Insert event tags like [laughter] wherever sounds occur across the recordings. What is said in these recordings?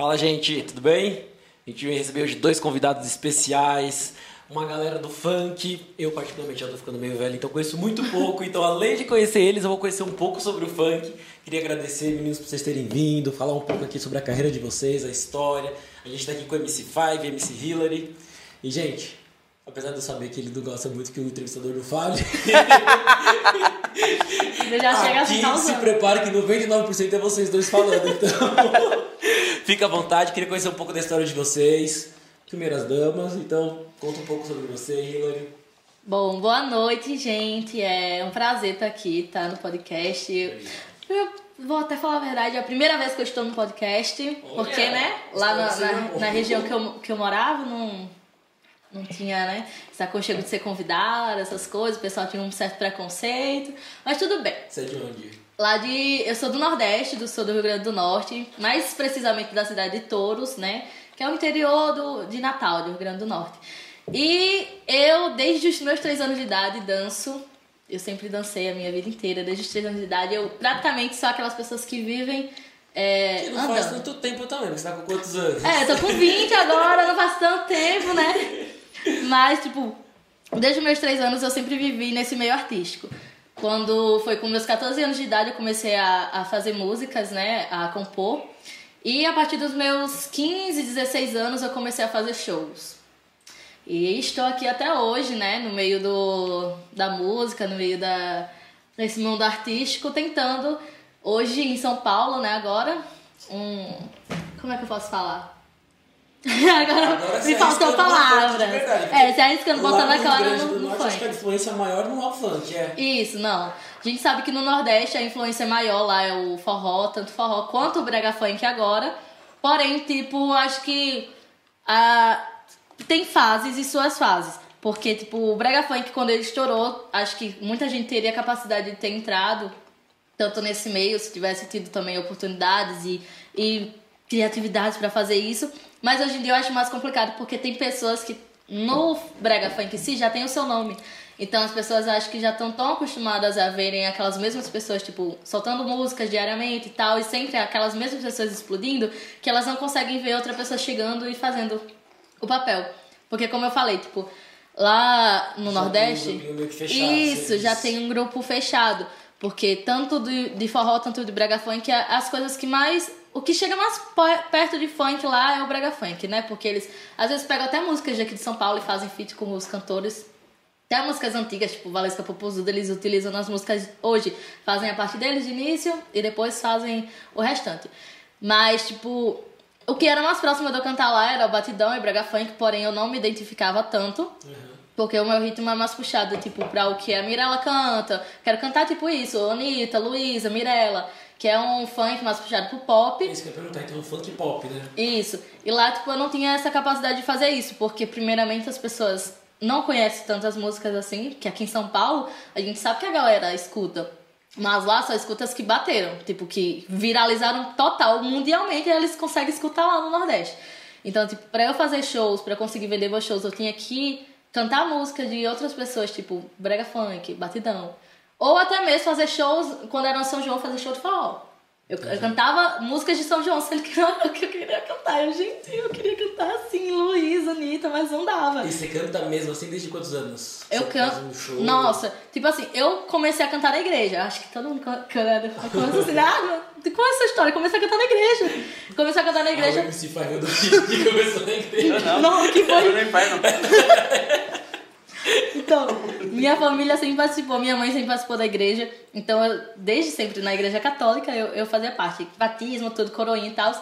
Fala, gente, tudo bem? A gente recebeu hoje dois convidados especiais, uma galera do funk. Eu, particularmente, já tô ficando meio velho, então conheço muito pouco. Então, além de conhecer eles, eu vou conhecer um pouco sobre o funk. Queria agradecer, meninos, por vocês terem vindo, falar um pouco aqui sobre a carreira de vocês, a história. A gente tá aqui com o MC5, MC Hillary. E, gente, apesar de eu saber que ele não gosta muito que o entrevistador não fale. [laughs] Ele já chega Aqui se prepare que 99% é vocês dois falando, então. [laughs] Fica à vontade, queria conhecer um pouco da história de vocês. Primeiras damas, então conta um pouco sobre você, Hillary. Bom, boa noite, gente. É um prazer estar aqui, estar no podcast. Eu vou até falar a verdade, é a primeira vez que eu estou no podcast, porque, né, lá na, na, na região que eu, que eu morava, não, não tinha, né, esse aconchego de ser convidada, essas coisas, o pessoal tinha um certo preconceito, mas tudo bem. Você é de onde? Lá de. Eu sou do Nordeste, do sou do Rio Grande do Norte, mais precisamente da cidade de Touros, né? Que é o interior do, de Natal, do Rio Grande do Norte. E eu, desde os meus três anos de idade, danço. Eu sempre dancei a minha vida inteira, desde os três anos de idade. Eu praticamente sou aquelas pessoas que vivem. É, Que não andando. faz tanto tempo também, você tá com quantos anos? É, tô com 20 agora, não faz tanto tempo, né? [laughs] Mas, tipo, desde os meus 3 anos eu sempre vivi nesse meio artístico. Quando foi com meus 14 anos de idade eu comecei a, a fazer músicas, né? A compor. E a partir dos meus 15, 16 anos eu comecei a fazer shows. E estou aqui até hoje, né? No meio do, da música, no meio da, desse mundo artístico, tentando, hoje em São Paulo, né? Agora, um. Como é que eu posso falar? [laughs] Agora, Agora me faltou verdade, É, se arriscando, botando no a cara no, no Norte, acho que a influência maior não é o funk, é. Isso, não. A gente sabe que no Nordeste a influência maior lá é o forró, tanto forró quanto o brega funk agora. Porém, tipo, acho que a... tem fases e suas fases. Porque, tipo, o brega funk, quando ele estourou, acho que muita gente teria capacidade de ter entrado tanto nesse meio, se tivesse tido também oportunidades e, e criatividades pra fazer isso. Mas hoje em dia eu acho mais complicado porque tem pessoas que no brega funk em si já tem o seu nome. Então as pessoas acho que já estão tão acostumadas a verem aquelas mesmas pessoas, tipo, soltando músicas diariamente e tal, e sempre aquelas mesmas pessoas explodindo, que elas não conseguem ver outra pessoa chegando e fazendo o papel. Porque como eu falei, tipo, lá no Já Nordeste. tem um meio que fechado, isso, você já tem um grupo fechado. Porque tanto de, de forró, tanto de brega funk, a- as coisas que mais. O que chega mais perto de funk lá é o brega funk, né? Porque eles às vezes pegam até músicas daqui de São Paulo e fazem feat com os cantores. Até músicas antigas, tipo Valesca Popozuda, eles utilizam nas músicas hoje. Fazem a parte deles de início e depois fazem o restante. Mas, tipo, o que era mais próximo de eu cantar lá era o batidão e brega funk, porém eu não me identificava tanto. Porque o meu ritmo é mais puxado, tipo, pra o que a Mirella canta. Quero cantar tipo isso, Anitta, Luísa, Mirella. Que é um funk mais puxado pro pop. É isso que eu ia perguntar, então funk pop, né? Isso. E lá, tipo, eu não tinha essa capacidade de fazer isso, porque primeiramente as pessoas não conhecem tantas músicas assim, que aqui em São Paulo a gente sabe que a galera escuta. Mas lá só escuta as que bateram, tipo, que viralizaram total, mundialmente, e eles conseguem escutar lá no Nordeste. Então, tipo, pra eu fazer shows, pra eu conseguir vender meus shows, eu tinha que cantar música de outras pessoas, tipo, brega funk, batidão. Ou até mesmo fazer shows, quando era no São João, fazer show de forró. Eu, eu cantava músicas de São João, [laughs] sendo que não era o que eu queria cantar. Eu, gente, eu queria cantar assim, Luísa, Anitta, mas não dava. E você canta mesmo assim desde quantos anos? Eu Você canto. faz um show? Nossa, tipo assim, eu comecei a cantar na igreja. Acho que todo mundo can- canta. Começa assim, ah, qual é essa história? Comecei a cantar na igreja. Comecei a cantar na Ah, o igreja. MC Farrell do que começou na igreja. Não, Não, que foi? Eu nem faz, não. [laughs] Então, minha família sempre participou, minha mãe sempre participou da igreja. Então, eu, desde sempre na igreja católica, eu, eu fazia parte. Batismo, tudo, coroinha e tal.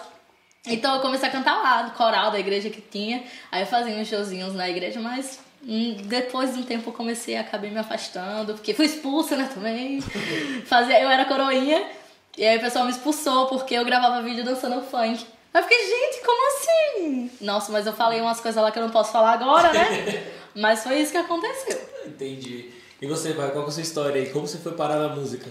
Então, eu comecei a cantar lá, no coral da igreja que tinha. Aí eu fazia uns showzinhos na igreja, mas hum, depois de um tempo eu comecei a acabei me afastando, porque fui expulsa, né, também. Fazia, eu era coroinha, e aí o pessoal me expulsou porque eu gravava vídeo dançando funk. Aí eu fiquei, gente, como assim? Nossa, mas eu falei umas coisas lá que eu não posso falar agora, né? [laughs] Mas foi isso que aconteceu. Entendi. E você, vai, qual é a sua história aí? Como você foi parar na música?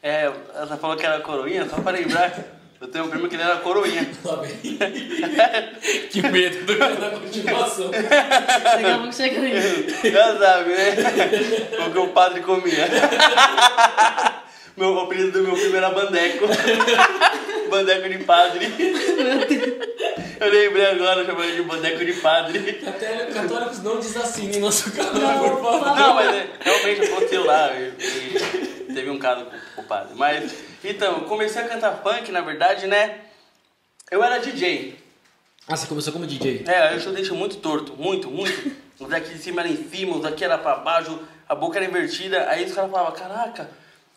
É, ela falou que era coroinha, só pra lembrar. Eu tenho um primo que ele era coroinha. [laughs] Lá vem. [laughs] que medo do da continuação. Daqui a pouco chega aí. Já sabe, né? O que o padre comia. [laughs] Meu, o apelido do meu primo era Bandeco. [laughs] Boneco de padre. Eu lembrei agora, chamando de boneco de padre. Até católicos não desassinem nosso canal, Não, por favor. Não, mas é, realmente aconteceu lá. E, e teve um caso com, o padre. Mas, então, comecei a cantar funk, na verdade, né? Eu era DJ. Ah, você começou como DJ? É, eu deixo muito torto, muito, muito. Os daqui de cima era em cima, os daqui era pra baixo, a boca era invertida. Aí os caras falavam, caraca,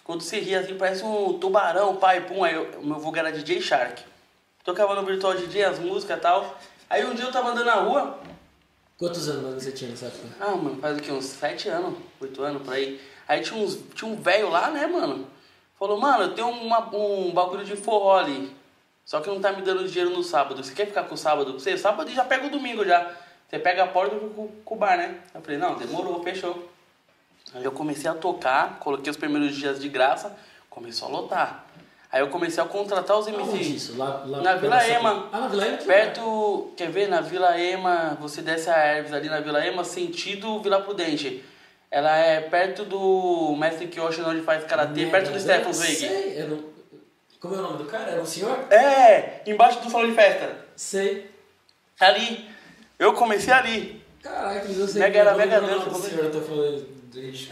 quando você ria assim, parece um tubarão, pai, pum. Aí eu, o meu vulgo era DJ Shark. Tocava no Virtual DJ as músicas e tal. Aí um dia eu tava andando na rua, Quantos anos você tinha nessa época? ah, mano, faz o que? Uns sete anos, oito anos por aí. Aí tinha, uns, tinha um velho lá, né, mano? Falou, mano, eu tenho uma, um bagulho de forró ali. Só que não tá me dando dinheiro no sábado. Você quer ficar com o sábado você? Sábado já pega o domingo já. Você pega a porta com, com o bar, né? Eu falei, não, demorou, fechou. Aí eu comecei a tocar, coloquei os primeiros dias de graça, começou a lotar. Aí eu comecei a contratar os MCs. isso? Lá, lá Na Vila Ema. Ah, na Vila Ema? que Perto, quer ver? Na Vila Ema, você desce a Herves ali na Vila Ema, sentido Vila Prudente. Ela é perto do Mestre Kyoshi, onde faz karatê, perto do? Stefan Zweig. Sei, era um- Como é o nome do cara? Era um senhor? É, embaixo do salão de festa. Sei. Ali. Eu comecei ali. Caraca, eu sei. Mega era eu mega dança, eu tô falando.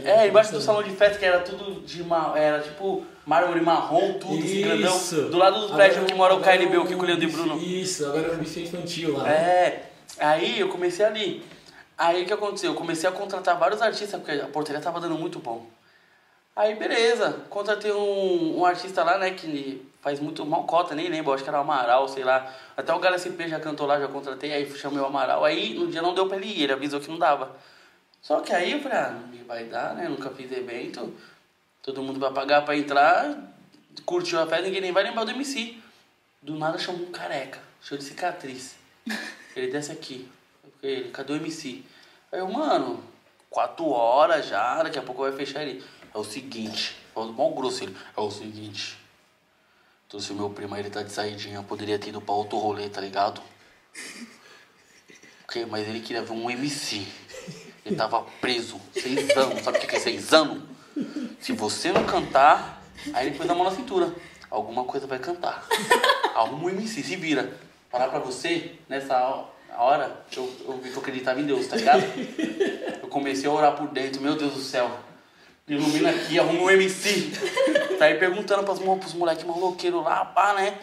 É, embaixo do salão de festa, que era tudo de ma... era tipo mármore marrom, tudo, assim, grandão. Isso. Do lado do Agora prédio que mora o agora KLB, o Kiko Leandro e Bruno. Isso, agora é um buffet infantil lá. né? É, aí eu comecei ali. Aí o que aconteceu? Eu comecei a contratar vários artistas, porque a portaria tava dando muito bom. Aí beleza, contratei um, um artista lá, né, que faz muito mal cota, nem lembro, acho que era o Amaral, sei lá. Até o Gala SP já cantou lá, já contratei, aí chamei o Amaral. Aí no dia não deu pra ele ir, ele avisou que não dava. Só que aí eu falei, ah, não vai dar, né? Nunca fiz evento. Todo mundo vai pagar pra entrar, curtiu a festa, ninguém nem vai lembrar do MC. Do nada chamou um careca, cheio de cicatriz. [laughs] Ele desce aqui. Ele, cadê o MC? Aí eu, mano, quatro horas já, daqui a pouco vai fechar ele. É o seguinte, falando mal grosso ele, é o seguinte. Então se o meu primo ele tá de saidinha, eu poderia ter ido pra outro rolê, tá ligado? [laughs] Ok, mas ele queria ver um MC. Ele tava preso, seis anos. Sabe o que é seis anos? Se você não cantar, aí ele pôs a mão na cintura. Alguma coisa vai cantar. Arruma um MC, se vira. Falar pra você, nessa ho- hora, eu, eu eu acreditava em Deus, tá ligado? Eu comecei a orar por dentro, meu Deus do céu. Ilumina aqui, arruma um MC. Tá aí perguntando pras, pros moleques maloqueiros lá, pá, né?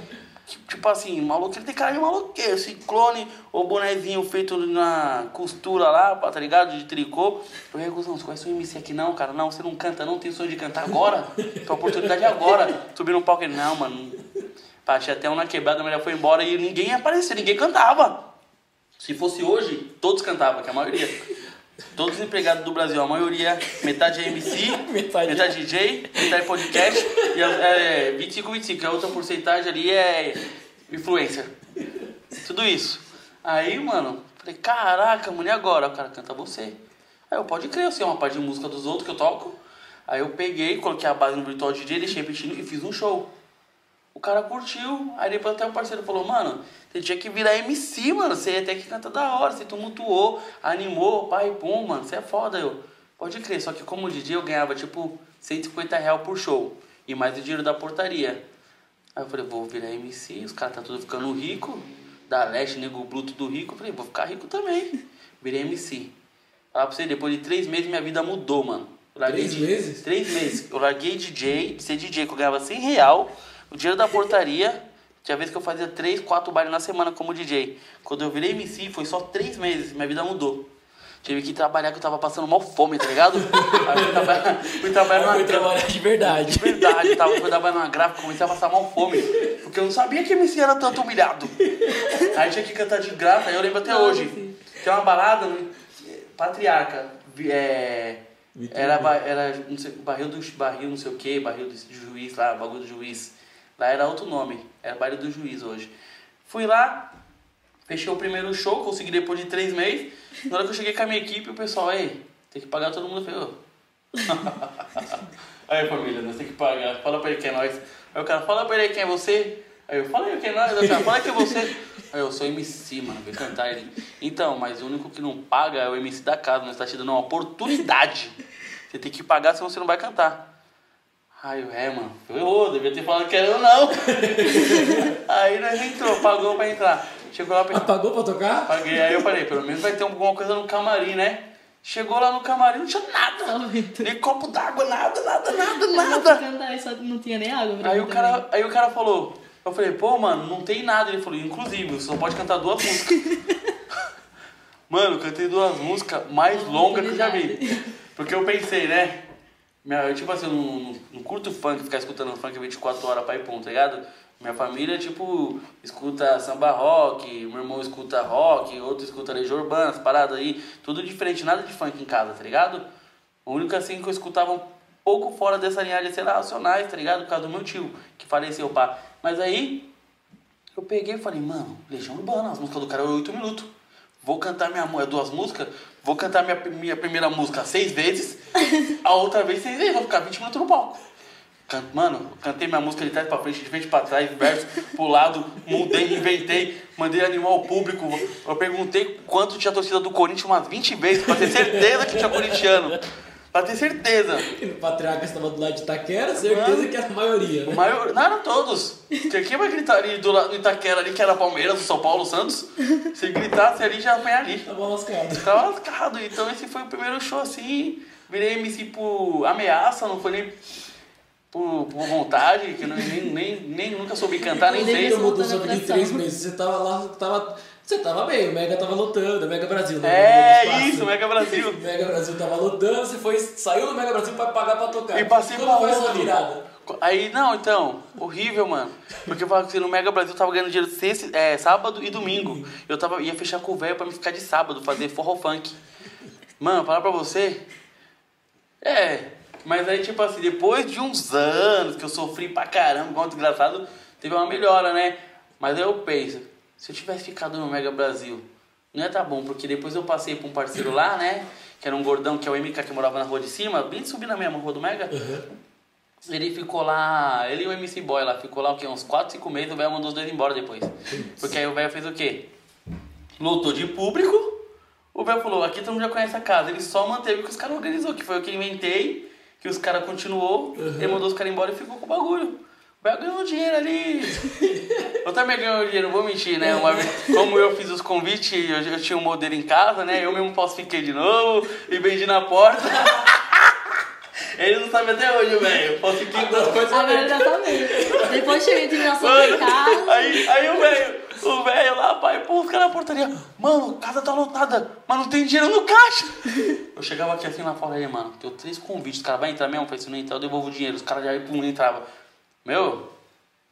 Tipo, assim, maloqueiro tem cara de maloqueiro. Ciclone ou bonezinho feito na costura lá, tá ligado? De tricô. Eu falei, Guzão, você conhece um MC aqui não, cara? Não, você não canta, não tem sonho de cantar agora? Tua oportunidade agora. [laughs] Subir no palco ele, não, mano. Tinha até um na quebrada, mas já foi embora e ninguém apareceu, ninguém cantava. Se fosse hoje, todos cantavam, que é a maioria. Todos os empregados do Brasil, a maioria, metade é MC, [laughs] Metade- metade, DJ, metade podcast, e a- é 25, 25, e a outra porcentagem ali é influencer. Tudo isso. Aí, mano, falei, caraca, mano, e agora? O cara canta você. Aí eu, pode crer, eu sei uma parte de música dos outros que eu toco. Aí eu peguei, coloquei a base no Virtual DJ, deixei repetindo e fiz um show. O cara curtiu, aí depois até o parceiro falou, mano, você tinha que virar MC, mano, você até que canta da hora, você tumultuou, animou, pai, pum, mano, você é foda, eu. Pode crer, só que como DJ eu ganhava tipo 150 real por show, e mais o dinheiro da portaria. Aí eu falei, vou virar MC, os caras tá tudo ficando rico, da Leste, Nego Blue, tudo rico, eu falei, vou ficar rico também. Virei MC. Falar pra você, depois de três meses minha vida mudou, mano. Três de- meses? Três meses. Eu larguei DJ, de ser DJ, que eu ganhava 100 real, o dinheiro da portaria. Tinha vez que eu fazia três, quatro bailes na semana como DJ. Quando eu virei MC, foi só três meses, minha vida mudou. Tive que trabalhar que eu tava passando mal fome, tá ligado? [laughs] Aí fui trabalhar, fui trabalhar fui trabalhar de verdade. de verdade, tava, fui trabalhar numa gráfica, comecei a passar mal fome. Porque eu não sabia que MC era tanto humilhado. Aí tinha que cantar de graça, aí eu lembro até hoje. Tinha uma balada, no- Patriarca. É, era, era não sei, barril do barril não sei o que, barril do juiz lá, bagulho do juiz. Lá era outro nome, era baile do juiz hoje. Fui lá, fechei o primeiro show, consegui depois de três meses. Na hora que eu cheguei com a minha equipe, o pessoal, aí, tem que pagar todo mundo. Eu falei, [laughs] Aí, família, nós temos que pagar. Fala pra ele quem é nós. Aí o cara, fala pra ele quem é você. Aí eu, fala aí quem é nós. Aí o cara, fala quem é você. Aí eu, sou MC, mano, vem cantar ele. Então, mas o único que não paga é o MC da casa. Nós tá te dando uma oportunidade. Você tem que pagar, senão você não vai cantar. Aí eu, é, mano, eu devia ter falado que era eu não. [laughs] aí nós entrou, pagou pra entrar. Chegou lá, pensei, Apagou pra tocar? paguei. Aí eu falei, pelo menos vai ter alguma coisa no camarim, né? Chegou lá no camarim, não tinha nada. Nem copo d'água, nada, nada, nada, nada. cantar, só não tinha nem água pra Aí o, cara, aí o cara falou, eu falei, pô, mano, não tem nada. Ele falou, inclusive, você só pode cantar duas músicas. [laughs] mano, eu cantei duas músicas mais longas que eu já vi. Porque eu pensei, né? Minha, tipo assim, não, não- curto funk, ficar escutando funk 24 horas pra ir ponto, tá ligado? Minha família, tipo, escuta samba rock, meu irmão escuta rock, outro escuta legião urbana, as paradas aí, tudo diferente, nada de funk em casa, tá ligado? O único assim que eu escutava um pouco fora dessa linhagem, lá, racionais, tá ligado? Por causa do meu tio, que faleceu, pá. Mas aí, eu peguei e falei, mano, Legião Urbana, as músicas do cara é 8 minutos. Vou cantar minha é duas músicas, vou cantar minha, minha primeira música seis vezes, a outra vez seis vezes, vou ficar 20 minutos no palco. Mano, cantei minha música de trás pra frente, de frente pra trás, verso pro lado, mudei, inventei, mandei animar o público. Eu perguntei quanto tinha torcida do Corinthians umas 20 vezes, pra ter certeza que tinha corintiano. Pra ter certeza. E no Patriarca estava do lado de Itaquera, certeza Mano. que era a maioria, né? maior, não eram todos. Porque quem vai gritar ali do lado do Itaquera ali, que era Palmeiras, São Paulo, Santos? Se gritasse ali, já apanha ali. Tava lascado. Tava lascado. Então esse foi o primeiro show assim. Virei MC por ameaça, não foi nem por, por vontade, que eu nem, nem, nem nunca soube cantar, nem sei. Você mudou vida em três meses. Você tava lá, tava. Você tava bem, o Mega tava lotando, o Mega Brasil. né? É isso, Mega Brasil. [laughs] O Mega Brasil tava lotando, você foi, saiu do Mega Brasil pra pagar pra tocar. E passei Quando pra foi essa virada? Aí, não, então, horrível, mano. Porque eu falava que no Mega Brasil eu tava ganhando dinheiro sexta, é, sábado e domingo. Eu tava, ia fechar com o velho pra me ficar de sábado, fazer forró funk. Mano, falar pra você. É, mas aí, tipo assim, depois de uns anos que eu sofri pra caramba, quanto engraçado, teve uma melhora, né? Mas aí eu penso, se eu tivesse ficado no Mega Brasil, não ia tá bom, porque depois eu passei pra um parceiro lá, né? Que era um gordão, que é o MK, que morava na rua de cima, bem subindo na mesma rua do Mega. Ele ficou lá, ele e o MC Boy lá, ficou lá o quê? Uns 4, 5 meses, o velho mandou os dois embora depois. Porque aí o velho fez o quê? Lotou de público, o velho falou, aqui todo mundo já conhece a casa. Ele só manteve o que os caras organizou, que foi o que inventei, que os caras continuou, ele mandou os caras embora e ficou com o bagulho. O velho ganhou dinheiro ali. [laughs] eu também ganhei dinheiro, não vou mentir, né? Uma vez, como eu fiz os convites, eu, eu tinha um modelo em casa, né? Eu mesmo falsifiquei de novo e vendi na porta. [laughs] Ele não sabe até hoje, velho. Eu falsifiquei Agora vai Agora ele já vendo. Depois chega a intimação lá Mano, em casa. aí, aí o velho, o velho lá, pai, pô, os caras na portaria, mano, casa tá lotada, mas não tem dinheiro no caixa. Eu chegava aqui assim lá fora, aí, mano, tenho três convites, os caras vai entrar mesmo? Eu falei, se não entrar, eu devolvo o dinheiro. Os caras já iam pum, entrava. Meu,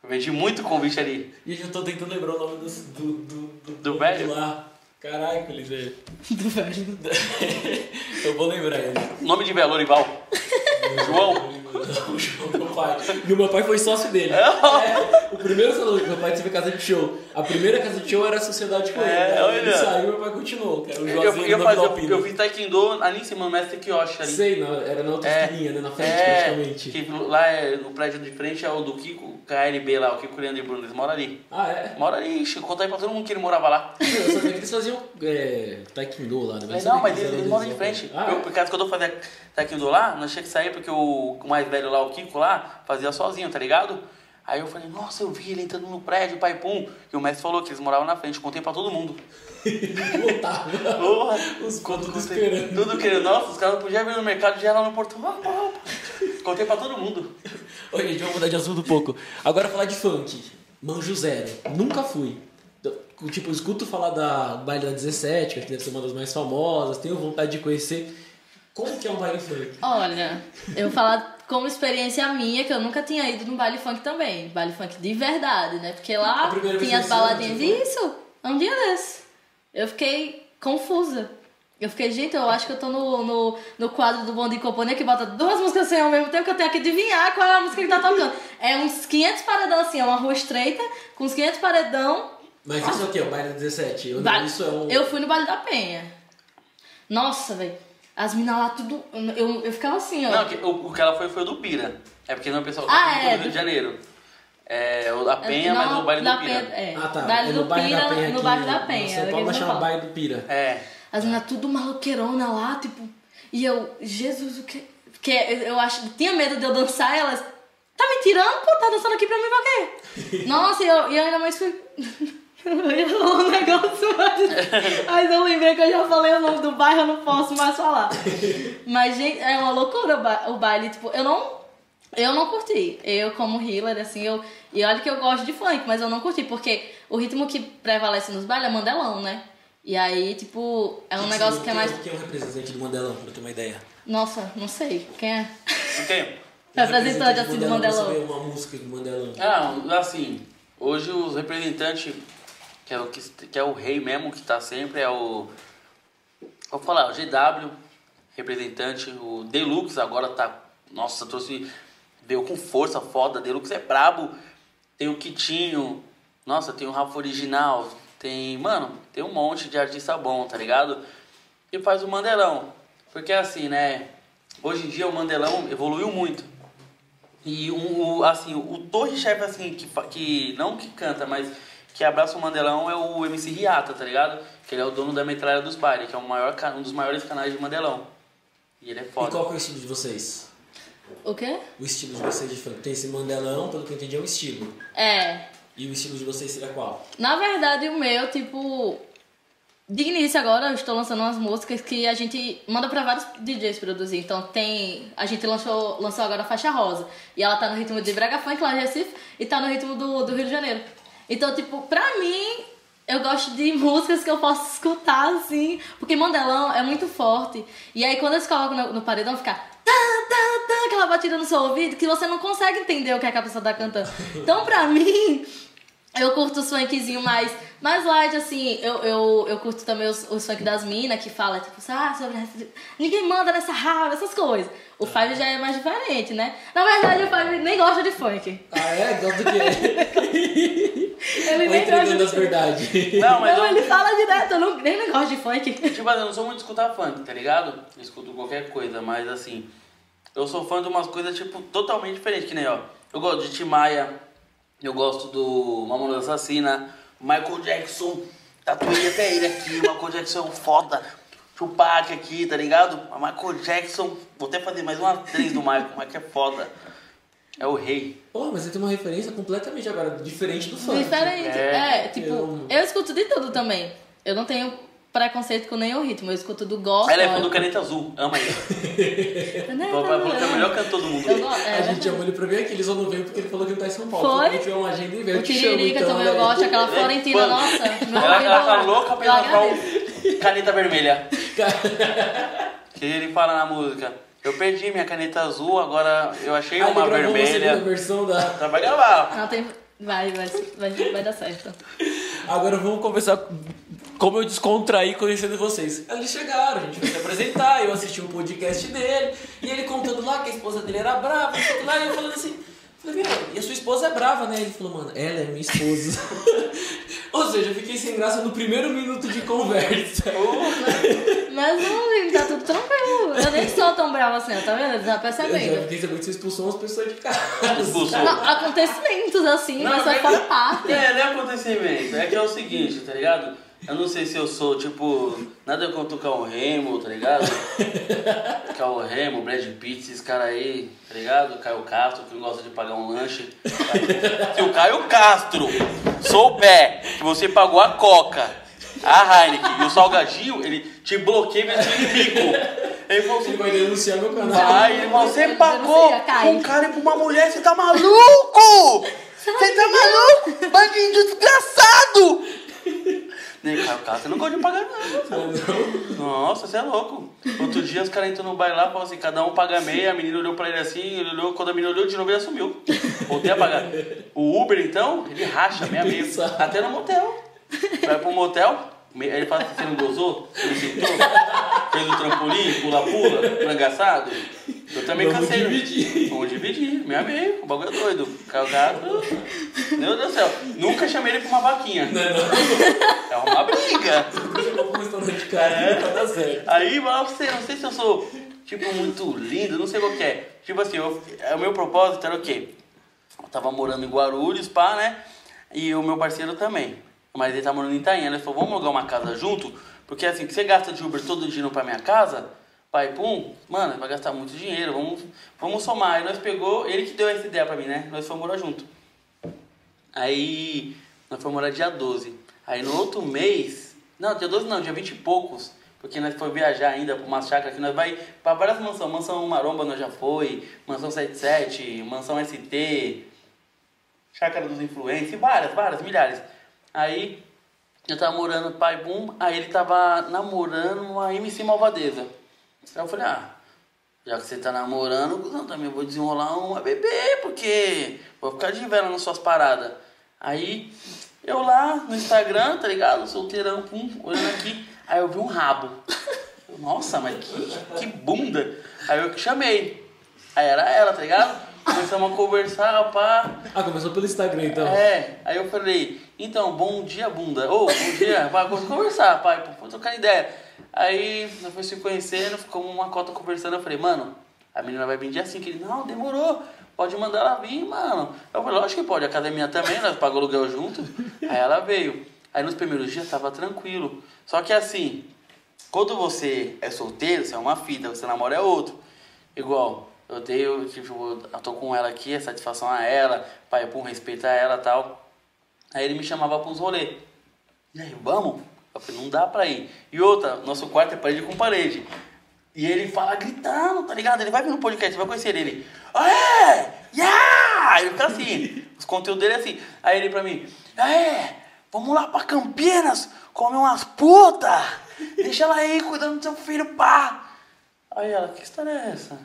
eu vendi muito convite ali. E eu tô tentando lembrar o nome do. Do, do, do, Do velho? lá. Caraca, Eliseu. Do velho. [laughs] Eu vou lembrar ele. Nome de velho, Lorival. [laughs] João. O João, meu pai. E o meu pai foi sócio dele. É, o primeiro salão que meu pai teve casa de show. A primeira casa de show era a sociedade com ele. É, Ele olha. saiu meu pai continuou. Era o Eu, Juazeiro eu, eu, Alpina. eu fiz taekwondo ali em cima, no mestre Kiyoshi ali. Sei, não, era na outra É, esquininha, né? Na frente, é, praticamente. que lá é, no prédio de frente é o do Kiko, KLB lá, o Kiko Leandro e Bruno, eles moram ali. Ah, é? Mora ali, Chico, conta aí pra todo mundo que ele morava lá. Eu sabia que eles faziam é, taekwondo lá, né? Não, mas eles, eles moram em frente. Ah, eu, é? por causa que eu tô fazendo taekwondo lá, nós tinha que sair porque o, o mais velho lá, o Kiko lá, fazia sozinho, tá ligado? Aí eu falei, nossa, eu vi ele entrando no prédio, pai pum. E o mestre falou que eles moravam na frente, contei pra todo mundo. [laughs] Voltava. Porra, Os contos esperando. Tudo querendo. Nossa, os caras não podiam vir no mercado já lá no portão. Opa, opa. Contei pra todo mundo. Oi, gente, vamos mudar de assunto um pouco. Agora falar de funk. Manjo zero. Nunca fui. Tipo, escuto falar da baile da 17, que deve ser uma das mais famosas, tenho vontade de conhecer. Como que é um baile funk? Olha, eu vou falar como experiência minha, que eu nunca tinha ido num baile funk também. Baile funk de verdade, né? Porque lá tinha as baladinhas. foi? Isso, um dia desse. Eu fiquei confusa. Eu fiquei, gente, eu acho que eu tô no, no, no quadro do Bom de Companhia que bota duas músicas assim ao mesmo tempo que eu tenho que adivinhar qual é a música que tá tocando. É uns 500 paredão assim, é uma rua estreita, com uns 500 paredão. Mas isso é o quê? O baile da 17? Eu, Ba- Isso é um... Eu fui no Baile da Penha. Nossa, velho. As minas lá tudo. Eu, eu ficava assim, ó. Não, que- o, o que ela foi foi o do Pira. É porque não, o pessoal Ah, do é, Rio de do- Janeiro. É o da Penha, Não, mas o baile do Pira. Penha, é. Ah, tá. Baile é do no bairro Pira, da Penha no bairro da Penha. São Paulo vai eles chamar baile do Pira. É. As meninas tudo maloqueirona lá, tipo. E eu, Jesus, o que. Porque eu acho. Tinha medo de eu dançar, elas Tá me tirando? Pô, tá dançando aqui pra mim pra quê? [laughs] Nossa, e eu, e eu ainda mais fui. [laughs] Eu ia falar um negócio, mas, [laughs] mas eu lembrei que eu já falei o nome do bairro, eu não posso mais falar. Mas, gente, é uma loucura o ba- o baile. Tipo, eu não. Eu não curti. Eu, como healer, assim, eu. E olha que eu gosto de funk, mas eu não curti, porque o ritmo que prevalece nos bailes é mandelão, né? E aí, tipo, é um negócio que é mais. Quem é o representante do Mandelão, pra eu ter uma ideia? Nossa, não sei. Quem é? Ok? Representante assim do Mandelão. saber uma música do Mandelão. Ah, assim, hoje os representantes, que é o, que, que é o rei mesmo, que tá sempre, é o. Vou falar, o GW, representante, o Deluxe agora tá. Nossa, trouxe. Veio com força foda, Deluxe é brabo. Tem o Kitinho, nossa, tem o Rafa Original, tem. Mano, tem um monte de artista bom, tá ligado? E faz o Mandelão. Porque assim, né? Hoje em dia o Mandelão evoluiu muito. E um, o, assim, o torre-chefe, assim, que, que não que canta, mas que abraça o Mandelão é o MC Riata, tá ligado? Que ele é o dono da metralha dos bailes, que é o maior, um dos maiores canais de Mandelão. E ele é E foda. qual que é o estilo de vocês? O quê? O estilo de vocês de funk. Tem esse Mandelão, pelo que eu entendi, é um estilo. É. E o estilo de vocês seria qual? Na verdade, o meu, tipo. De início agora, eu estou lançando umas músicas que a gente manda pra vários DJs produzir. Então tem. A gente lançou, lançou agora a faixa rosa. E ela tá no ritmo de Braga Funk lá de Recife e tá no ritmo do, do Rio de Janeiro. Então, tipo, pra mim, eu gosto de músicas que eu posso escutar, assim, porque Mandelão é muito forte. E aí quando eles colocam no, no paredão, fica. Tá, tá, tá, aquela batida no seu ouvido que você não consegue entender o que, é que a pessoa tá cantando. Então, pra [laughs] mim, eu curto os funkzinho mais, mais light, assim. Eu, eu, eu curto também os, os funk das minas, que fala, tipo, ah, sobre ninguém manda nessa raiva, essas coisas. O Five já é mais diferente, né? Na verdade, o Five nem gosta de funk. Ah, é? Gosta do quê? [laughs] Ele nem gosta de as verdades. Não, mas Não, eu, ele fala direto, eu não, nem negócio de funk. tipo, eu não sou muito de escutar funk, tá ligado? Eu escuto qualquer coisa, mas assim, eu sou fã de umas coisas, tipo, totalmente diferentes, que nem, ó, eu gosto de Tim Maia, eu gosto do Mamonas Assassina, Michael Jackson, tatuei até ele aqui, Michael Jackson é foda, Tupac aqui, tá ligado? Michael Jackson, vou até fazer mais uma três do Michael, Michael é foda, é o rei. Pô, mas você tem uma referência completamente agora, diferente do funk. Diferente. É. É, tipo, Eu- eu... escuto de tudo também. Eu não tenho preconceito com nenhum ritmo, eu escuto do gospel. Ela é fã do Caneta Azul, ama ele. O papai falou que é o melhor cantor do mundo. Eu é, a gente chamou ele pra vir aqui, ele só não veio porque ele falou que não tá em São Paulo. Foi? Que tiver uma agenda e veio. O Tiririca então, também eu né? gosto, aquela É, Florentina, nossa. Ela, ela tá louca agradeço. o caneta vermelha. [laughs] que ele fala na música. Eu perdi minha caneta azul, agora eu achei Ah, ele uma gravou uma vermelha. versão da... Tá, vai gravar. Não, tem... Vai, vai, vai, vai dar certo. Agora vamos conversar como eu descontraí conhecendo vocês. Eles chegaram, a gente foi se apresentar, eu assisti um podcast dele, e ele contando lá que a esposa dele era brava, não o que lá, e eu falando assim, falei, meu, e a sua esposa é brava, né? Ele falou, mano, ela é minha esposa. [laughs] Ou seja, eu fiquei sem graça no primeiro minuto de conversa. [laughs] Mas não, gente, tá tudo tranquilo. Eu nem sou tão brava assim, tá vendo? Tá Eu já percebendo. fiquei sabendo que você expulsou umas pessoas de casa. Expulsou. Não, acontecimentos assim, mas só é que- parte. É, não é acontecimento. É que é o seguinte, tá ligado? Eu não sei se eu sou, tipo, nada contra o Cal Remo, tá ligado? [laughs] Cal Remo, Brad Pitt, esses caras aí, tá ligado? Caio Castro, que não gosta de pagar um lanche. Se o Caio Castro souber que você pagou a Coca, a Heineken e o Salgadinho, ele te bloqueia e te inimigo. Ele falou assim, Ele vai denunciar meu canal. Vai, você pagou um cara e pra uma mulher, você tá maluco? Você tá maluco? Bandido desgraçado! Nem Caio Castro não gosta de pagar nada. Nossa, você é louco. Outro dia os caras entram no baile lá e falaram assim, cada um paga meia, a menina olhou pra ele assim, ele olhou, quando a menina olhou de novo ele assumiu. Voltei a pagar. O Uber então, ele racha meia meia. Até no motel. Vai pro motel, ele fala assim, você não gozou? Você não sentou? Fez o trampolim, pula-pula, frangaçado? Eu também Vamos cansei. né? dividir. Vamos dividir, meia meia. O bagulho é doido. Castro. Meu Deus do céu. Nunca chamei ele pra uma vaquinha. Não, não. É uma briga. Você É. tá. Aí, mas não sei, não sei se eu sou, tipo, muito lindo, não sei qual que é. Tipo assim, eu, o meu propósito era o quê? Eu tava morando em Guarulhos, pá, né? E o meu parceiro também. Mas ele tá morando em Itainha. Ele falou, vamos alugar uma casa junto? Porque assim, que você gasta de Uber todo dia indo pra minha casa, pai, pum, mano, vai gastar muito dinheiro, vamos, vamos somar. Aí nós pegou, ele que deu essa ideia pra mim, né? Nós fomos morar junto. Aí nós fomos morar dia 12. Aí no outro mês, não, dia 12 não, dia 20 e poucos, porque nós foi viajar ainda pra uma chácara que nós vai pra várias mansões. Mansão Maromba nós já foi, Mansão 77, Mansão ST, Chácara dos Influencers, várias, várias, milhares. Aí eu tava morando pai boom, aí ele tava namorando uma MC Malvadeza. Aí eu falei, ah, já que você tá namorando, não, também vou desenrolar uma bebê, porque vou ficar de vela nas suas paradas. Aí eu lá no Instagram, tá ligado? Solteirão, pum, olhando aqui, aí eu vi um rabo. Nossa, mas que, que bunda. Aí eu que chamei. Aí era ela, tá ligado? Começamos a conversar, pá. Ah, começou pelo Instagram então. É, aí eu falei, então, bom dia, bunda. Ô, bom dia, vai, vamos conversar, pai, vou trocar ideia. Aí, nós fomos se conhecendo, ficamos uma cota conversando, eu falei, mano, a menina vai vir dia assim, que ele, não, demorou, pode mandar ela vir, mano. Eu falei, lógico que pode, a academia também, nós pagamos aluguel junto. Aí ela veio. Aí nos primeiros dias tava tranquilo. Só que assim, quando você é solteiro, você é uma fita, você namora é outro. Igual, eu tenho, tipo, eu tô com ela aqui, é satisfação a ela, pai, pum, respeito a ela tal. Aí ele me chamava pra uns rolê. E aí, vamos? Eu falei, não dá pra ir. E outra, nosso quarto é parede com parede. E ele fala gritando, tá ligado? Ele vai vir no podcast, vai conhecer ele. É! Yeah! Ele fica assim. [laughs] Os conteúdos dele é assim. Aí ele pra mim, é! Vamos lá pra Campinas comer umas putas! Deixa ela aí cuidando do seu filho, pá! Aí ela, que história é essa?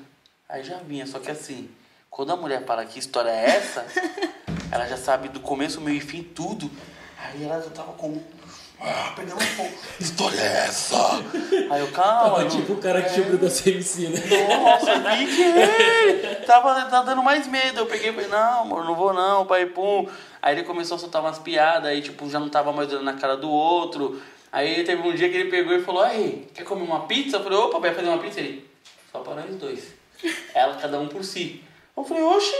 Aí já vinha, só que assim, quando a mulher fala que história é essa, [laughs] ela já sabe do começo, meio e fim, tudo. Aí ela já tava com. Ah, pegando um pouco. Que história é essa? Aí eu, calma. Tava tipo o cara que tinha da CMC, né? nossa, que é. tava, tá dando mais medo. Eu peguei e falei, não, amor, não vou não, pai, pum. Aí ele começou a soltar umas piadas, aí tipo, já não tava mais olhando na cara do outro. Aí teve um dia que ele pegou e falou, aí, quer comer uma pizza? Eu falei, opa, vai fazer uma pizza? Ele, só para nós dois. Ela, cada um por si. Eu falei, oxe,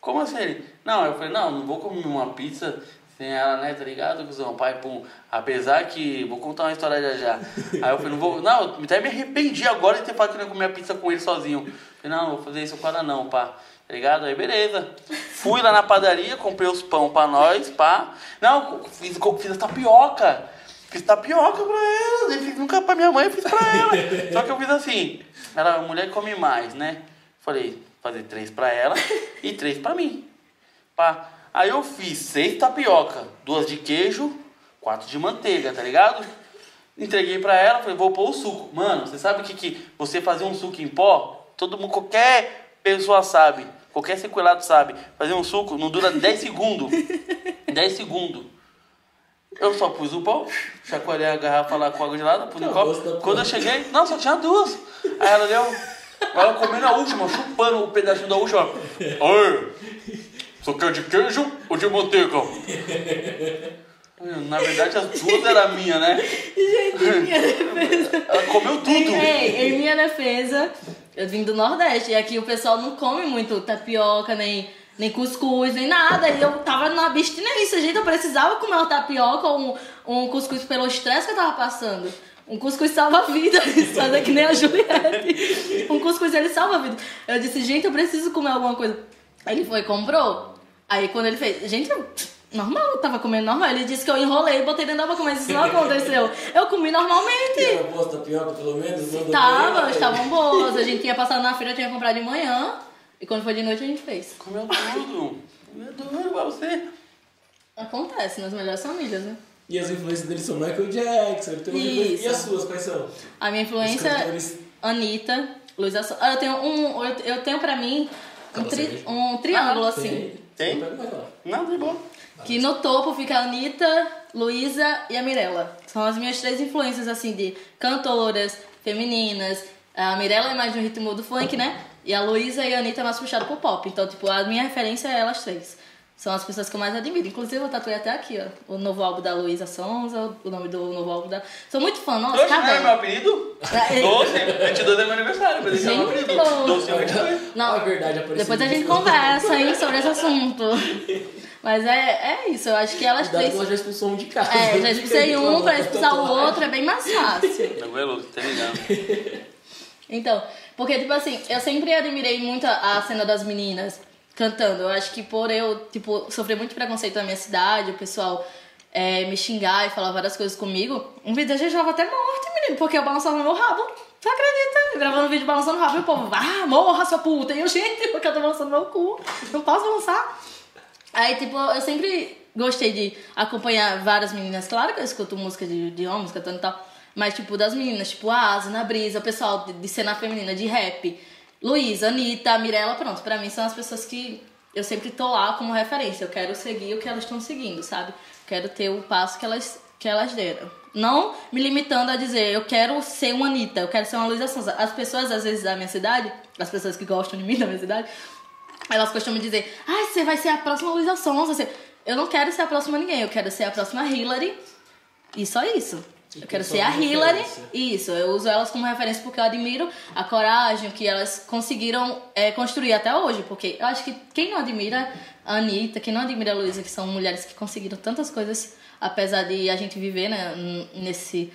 como assim? Ele, não, eu falei, não, não vou comer uma pizza sem ela, né, tá ligado, cuzão? Pai, pum. Apesar que, vou contar uma história já já. Aí eu falei, não vou, não, até me arrependi agora de ter falado comer a pizza com ele sozinho. Falei, não, não vou fazer isso com ela não, pá. Tá ligado? Aí beleza. Fui lá na padaria, comprei os pão pra nós, pá. Não, fiz, fiz as tapioca. Fiz tapioca pra ela. Eu fiz nunca pra minha mãe, fiz pra ela. Só que eu fiz assim. Ela, a mulher come mais, né? Falei, fazer três pra ela e três pra mim. Pá. Aí eu fiz seis tapioca, duas de queijo, quatro de manteiga, tá ligado? Entreguei pra ela, falei, vou pôr o suco. Mano, você sabe o que, que você fazer um suco em pó? Todo mundo, qualquer pessoa sabe, qualquer sequelado sabe. Fazer um suco não dura 10 segundos. [laughs] 10 segundos. Eu só pus o pó, chacoalhei a garrafa lá com água gelada, pus no copo. Quando eu cheguei, não, só tinha duas. Aí ela deu. Ela comendo a última, chupando o pedacinho da última. Oi! [laughs] Só quer de queijo ou de manteiga? Na verdade, as duas eram minhas, né? Gente, em minha defesa. Ela comeu tudo. Ei, em minha defesa, eu vim do Nordeste e aqui o pessoal não come muito tapioca, nem, nem cuscuz, nem nada. E eu tava na abstinência, gente. Eu precisava comer uma tapioca ou um, um cuscuz pelo estresse que eu tava passando. Um cuscuz salva a vida, [laughs] fazer que nem a Juliette. Um cuscuz ele salva a vida. Eu disse, gente, eu preciso comer alguma coisa. Ele foi e comprou. Aí quando ele fez, gente, eu- normal, eu tava comendo normal. Ele disse que eu enrolei e botei dentro da boca, mas isso não [laughs] aconteceu. Eu comi normalmente. Era boa tapioca, pelo menos? Tava, bem, estavam boas. A [laughs] gente tinha passado na feira, tinha comprado de manhã. E quando foi de noite a gente fez. Comeu tudo. Comeu tudo pra você. Acontece nas melhores famílias, né? E as influências dele são Michael Jackson. Isso. E as suas, quais são? A minha influência, cantores. Anitta, Luísa Sonza. Ah, Eu tenho um. Eu, tenho pra mim um, tri- um triângulo assim. Tem? Não lá. Não, de boa. Que no topo fica a Anitta, Luísa e a Mirella. São as minhas três influências, assim, de cantoras, femininas. A Mirella é mais no ritmo do funk, né? E a Luísa e a Anitta é mais puxado pro pop. Então, tipo, a minha referência é elas três. São as pessoas que eu mais admiro. Inclusive, eu tatuei até aqui, ó. O novo álbum da Luísa Sonza, o nome do novo álbum da... Sou muito fã, nossa, Hoje não é meu apelido? É. Doce. 22 é meu aniversário, mas esse é meu apelido. Doce é 22. Não, Ah, verdade, apareceu depois a gente conversa, hein, sobre esse assunto. Mas é, é isso, eu acho que elas Cuidado três... ela já expulsou um de casa. É, já expulsei um pra expulsar o outro, é bem mais fácil. Não é louco, tá ligado? Então, porque, tipo assim, eu sempre admirei muito a cena das meninas cantando. Eu acho que por eu, tipo, sofrer muito preconceito na minha cidade, o pessoal é, me xingar e falar várias coisas comigo, um vídeo tava até morte, menino, porque eu balançava meu rabo. Tu acredita? Gravando vídeo balançando o rabo e o povo, ah, morra, sua puta. E eu, gente, porque eu tô balançando meu cu. Não posso balançar. Aí, tipo, eu sempre gostei de acompanhar várias meninas. Claro que eu escuto música de, de homens cantando e tal. Mas, tipo, das meninas, tipo, a Asa, na Brisa, o pessoal de, de cena feminina, de rap. Luísa, Anitta, Mirella, pronto. Pra mim são as pessoas que eu sempre tô lá como referência. Eu quero seguir o que elas estão seguindo, sabe? Quero ter o passo que elas, que elas deram. Não me limitando a dizer, eu quero ser uma Anitta, eu quero ser uma Luísa Sonza. As pessoas, às vezes, da minha cidade, as pessoas que gostam de mim, da minha cidade, elas costumam dizer, ai, você vai ser a próxima Luísa Sonza. Eu não quero ser a próxima ninguém, eu quero ser a próxima Hillary. E só isso. Eu quero ser a Hillary. Isso, eu uso elas como referência porque eu admiro a coragem que elas conseguiram é, construir até hoje. Porque eu acho que quem não admira a Anitta, quem não admira a Luísa, que são mulheres que conseguiram tantas coisas, apesar de a gente viver né, nesse.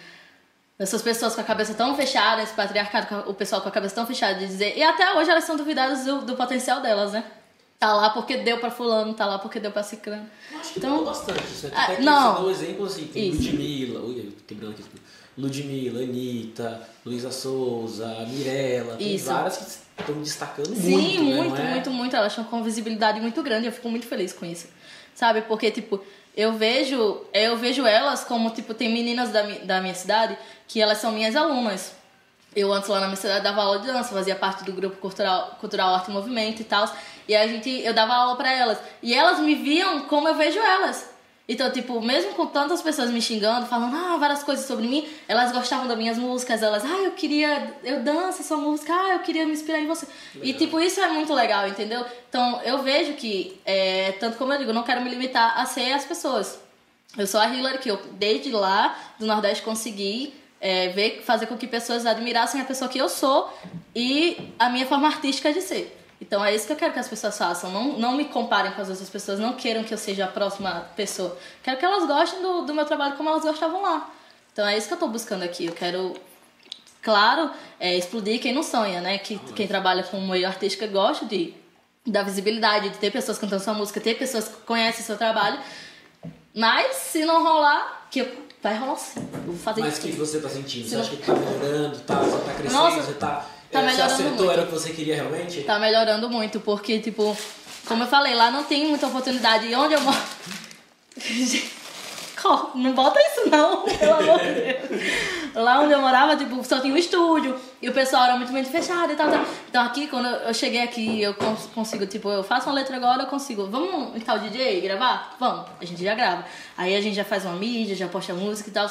Essas pessoas com a cabeça tão fechada, esse patriarcado, o pessoal com a cabeça tão fechada de dizer. E até hoje elas são duvidadas do, do potencial delas, né? Tá lá porque deu pra fulano, tá lá porque deu pra ciclano. Acho que então, bastante. Isso é ah, não. Você dá um exemplo assim, tem Isso. Ludmilla, ui, quebrando aqui. Ludmilla, Anitta, Luísa Souza, Mirella, tem Isso. várias que estão destacando Sim, muito. Sim, muito, né? muito, muito. Elas estão com visibilidade muito grande eu fico muito feliz com isso. Sabe? Porque, tipo, eu vejo, eu vejo elas como, tipo, tem meninas da, da minha cidade que elas são minhas alunas. Eu antes lá na minha cidade dava aula de dança, fazia parte do grupo cultural, cultural Arte e Movimento e tal. E a gente, eu dava aula para elas. E elas me viam como eu vejo elas. Então, tipo, mesmo com tantas pessoas me xingando, falando ah, várias coisas sobre mim, elas gostavam das minhas músicas, elas, ah, eu queria, eu danço sua música, ah, eu queria me inspirar em você. Legal. E, tipo, isso é muito legal, entendeu? Então, eu vejo que, é, tanto como eu digo, eu não quero me limitar a ser as pessoas. Eu sou a Hillary, que eu, desde lá do Nordeste, consegui é, ver, fazer com que pessoas admirassem a pessoa que eu sou e a minha forma artística de ser. Então é isso que eu quero que as pessoas façam. Não, não me comparem com as outras pessoas, não queiram que eu seja a próxima pessoa. Quero que elas gostem do, do meu trabalho como elas gostavam lá. Então é isso que eu estou buscando aqui. Eu quero, claro, é, explodir quem não sonha, né? Que, quem trabalha com meio artístico gosta de dar visibilidade, de ter pessoas cantando sua música, ter pessoas que conhecem seu trabalho. Mas se não rolar, que vai rolar sim. Eu vou fazer Mas o que você está sentindo? Se você não... acha que está melhorando, tá, você tá crescendo, Nossa, você está Tá melhorando você acertou, muito. era o que você queria realmente? Tá melhorando muito, porque, tipo, como eu falei, lá não tem muita oportunidade. E onde eu moro. [laughs] não bota isso não, [laughs] pelo amor de Deus. Lá onde eu morava, tipo, só tinha um estúdio. E o pessoal era muito, muito fechado e tal, tal. Então aqui, quando eu cheguei aqui, eu consigo, tipo, eu faço uma letra agora, eu consigo. Vamos em tal DJ gravar? Vamos. A gente já grava. Aí a gente já faz uma mídia, já posta música e tal.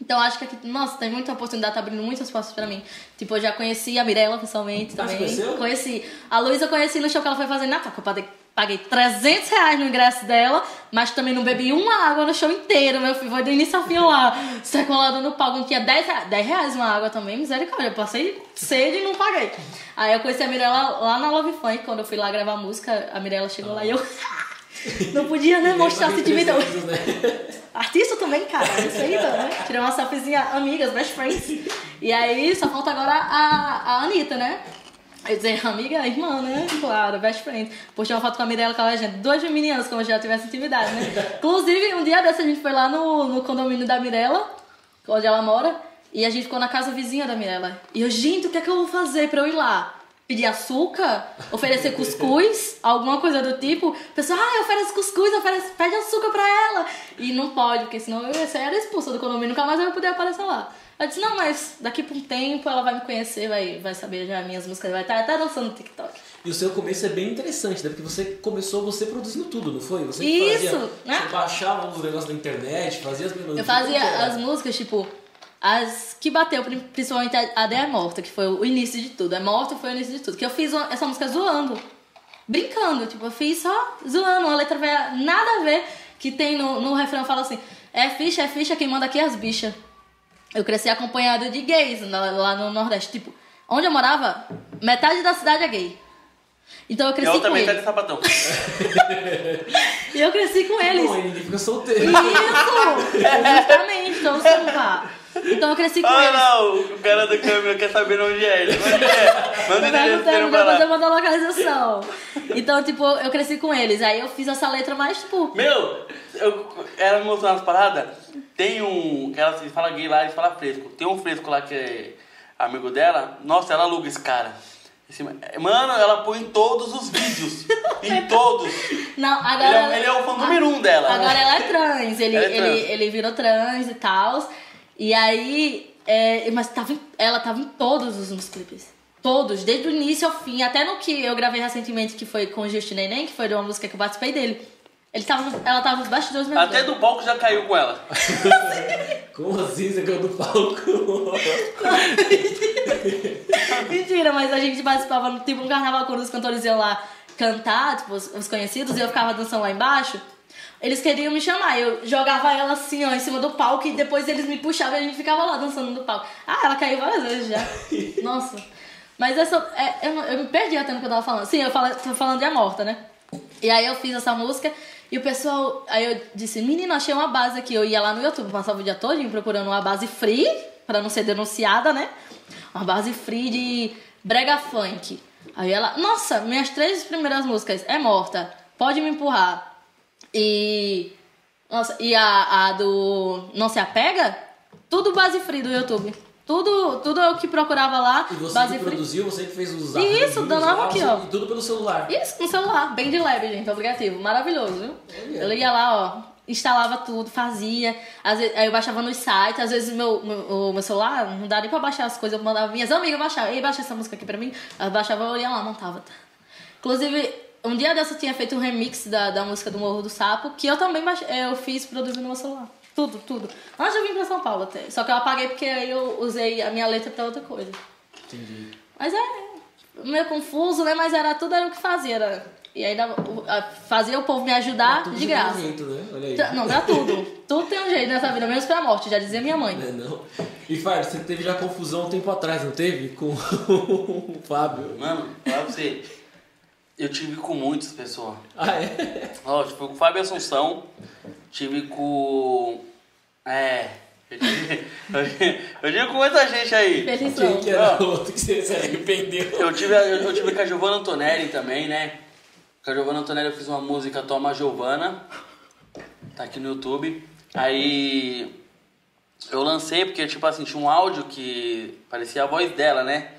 Então acho que aqui, nossa, tem muita oportunidade, tá abrindo muitas portas pra mim. Tipo, eu já conheci a Mirella pessoalmente ah, também. Você conheci. A Luísa eu conheci no show que ela foi fazer na Natal, que eu paguei 300 reais no ingresso dela, mas também não bebi uma água no show inteiro, meu filho. Foi do início ao fim lá, [laughs] secolado no palco. Não tinha 10 reais, 10 reais uma água também, misericórdia. Eu passei sede e não paguei. Aí eu conheci a Mirella lá na Love Funk, quando eu fui lá gravar música, a Mirella chegou ah. lá e eu. [laughs] Não podia, né, mostrar sentimento. Né? Artista também, cara, isso aí, então, né? Tirei uma selfiezinha, amigas, best friends. E aí só falta agora a, a Anitta, né? Eu dizer, amiga, irmã, né? Claro, best friend. Postei uma foto com a Mirella com a legenda. Duas meninas, como já tivesse intimidade, né? Inclusive, um dia desse a gente foi lá no, no condomínio da Mirella, onde ela mora, e a gente ficou na casa vizinha da Mirella. E eu, gente, o que é que eu vou fazer pra eu ir lá? Pedir açúcar, oferecer cuscuz, alguma coisa do tipo. A pessoa, ah, oferece cuscuz, oferece, pede açúcar pra ela. E não pode, porque senão eu era expulsa do condomínio, nunca mais eu ia poder aparecer lá. Eu disse, não, mas daqui por um tempo ela vai me conhecer, vai, vai saber já minhas músicas, vai estar até dançando no TikTok. E o seu começo é bem interessante, né? Porque você começou você produzindo tudo, não foi? Você Isso, fazia, né? Você baixava os negócios da internet, fazia as melodias. Eu fazia as músicas, tipo, as que bateu, principalmente a, a Morta, que foi o início de tudo. A Morta foi o início de tudo. Que eu fiz uma, essa música zoando. Brincando. Tipo, eu fiz só zoando. Uma letra nada a ver. Que tem no, no refrão, fala assim: É ficha, é ficha, quem manda aqui é as bichas. Eu cresci acompanhado de gays lá no Nordeste. Tipo, onde eu morava, metade da cidade é gay. Então eu cresci e outra com metade ele. é sapatão. [laughs] e eu cresci com eles. Não, ele fica solteiro. Isso! [laughs] Justamente, então você não Então eu cresci com Ah, eles. não, o cara da câmera quer saber onde é ele. Onde é? Manda o endereço dele pra depois eu mando a localização. Então, tipo, eu cresci com eles. Aí eu fiz essa letra mais, tipo. Meu, eu, ela me mostrou umas paradas. Tem um. Ela se fala gay lá e fala fresco. Tem um fresco lá que é amigo dela. Nossa, ela aluga esse cara. Mano, ela põe em todos os vídeos. em [laughs] todos. Não, Ele agora. é, ele é o fã número um dela. Agora ela é trans. Ele, é trans. Ele, ele virou trans e tal. E aí. é, mas tava em- ela tava em todos os meus clipes. Todos, desde o início ao fim. Até no que eu gravei recentemente, que foi com o Justo Neném, que foi de uma música que eu participei dele. Ele tava, no- ela tava nos bastidores mesmo. Até do palco já caiu com ela. Como assim você caiu do palco? [laughs] Mentira, mas a gente participava, tipo, um carnaval quando os cantores iam lá cantar, tipo, os, os conhecidos, e eu ficava dançando lá embaixo. Eles queriam me chamar, eu jogava ela assim, ó, em cima do palco, e depois eles me puxavam e a gente ficava lá dançando no palco. Ah, ela caiu várias vezes já. [laughs] Nossa. Mas essa. É, eu, eu me perdi até no que eu tava falando. Sim, eu falo, tô falando de A Morta, né? E aí eu fiz essa música e o pessoal. Aí eu disse, menino, achei uma base aqui. Eu ia lá no YouTube, passava o dia todo procurando uma base free, pra não ser denunciada, né? Uma base free de brega funk. Aí ela, nossa, minhas três primeiras músicas é morta, pode me empurrar. E. Nossa, e a, a do Não Se Apega? Tudo base free do YouTube. Tudo, tudo eu que procurava lá, E você base que free. produziu, você que fez os Isso, arranjos dando lá, aqui, ó. E tudo pelo celular. Isso, no celular, bem de leve, gente, aplicativo. Maravilhoso, viu? Eu ia lá, ó, instalava tudo, fazia. Às vezes, aí eu baixava nos sites, às vezes meu, meu, o meu celular não dava nem pra baixar as coisas, eu mandava minhas amigas baixar. Ei, baixa essa música aqui pra mim. Elas baixavam, eu ia lá, montava. Inclusive, um dia dessa eu tinha feito um remix da, da música do Morro do Sapo, que eu também baixei, eu fiz produzindo no meu celular. Tudo, tudo. Antes eu vim pra São Paulo até. Só que eu apaguei porque aí eu usei a minha letra pra outra coisa. Entendi. Mas é meio confuso, né? Mas era tudo era o que fazia. Era, e aí dava- o- a- fazia o povo me ajudar Tudo de tem graça. um jeito, né? Olha aí. Não, pra tudo. tudo tem um jeito nessa vida, menos pra morte, já dizia minha mãe. Não é não. E Fábio, você teve já confusão um tempo atrás, não teve? Com [laughs] o Fábio. Mano, pra você. Eu tive com muitas pessoas. Ah, é? Ó, tive com o Fábio Assunção, tive com. É. Eu tive, [laughs] eu tive- eu tive com muita gente aí. Felizão. Quem que era o outro que você se arrependeu? Eu tive, eu, eu tive com a Giovanna Antonelli também, né? Com a Giovanna Antonelli eu fiz uma música Toma Giovanna. Tá aqui no YouTube. Aí eu lancei porque, tipo assim, tinha um áudio que parecia a voz dela, né?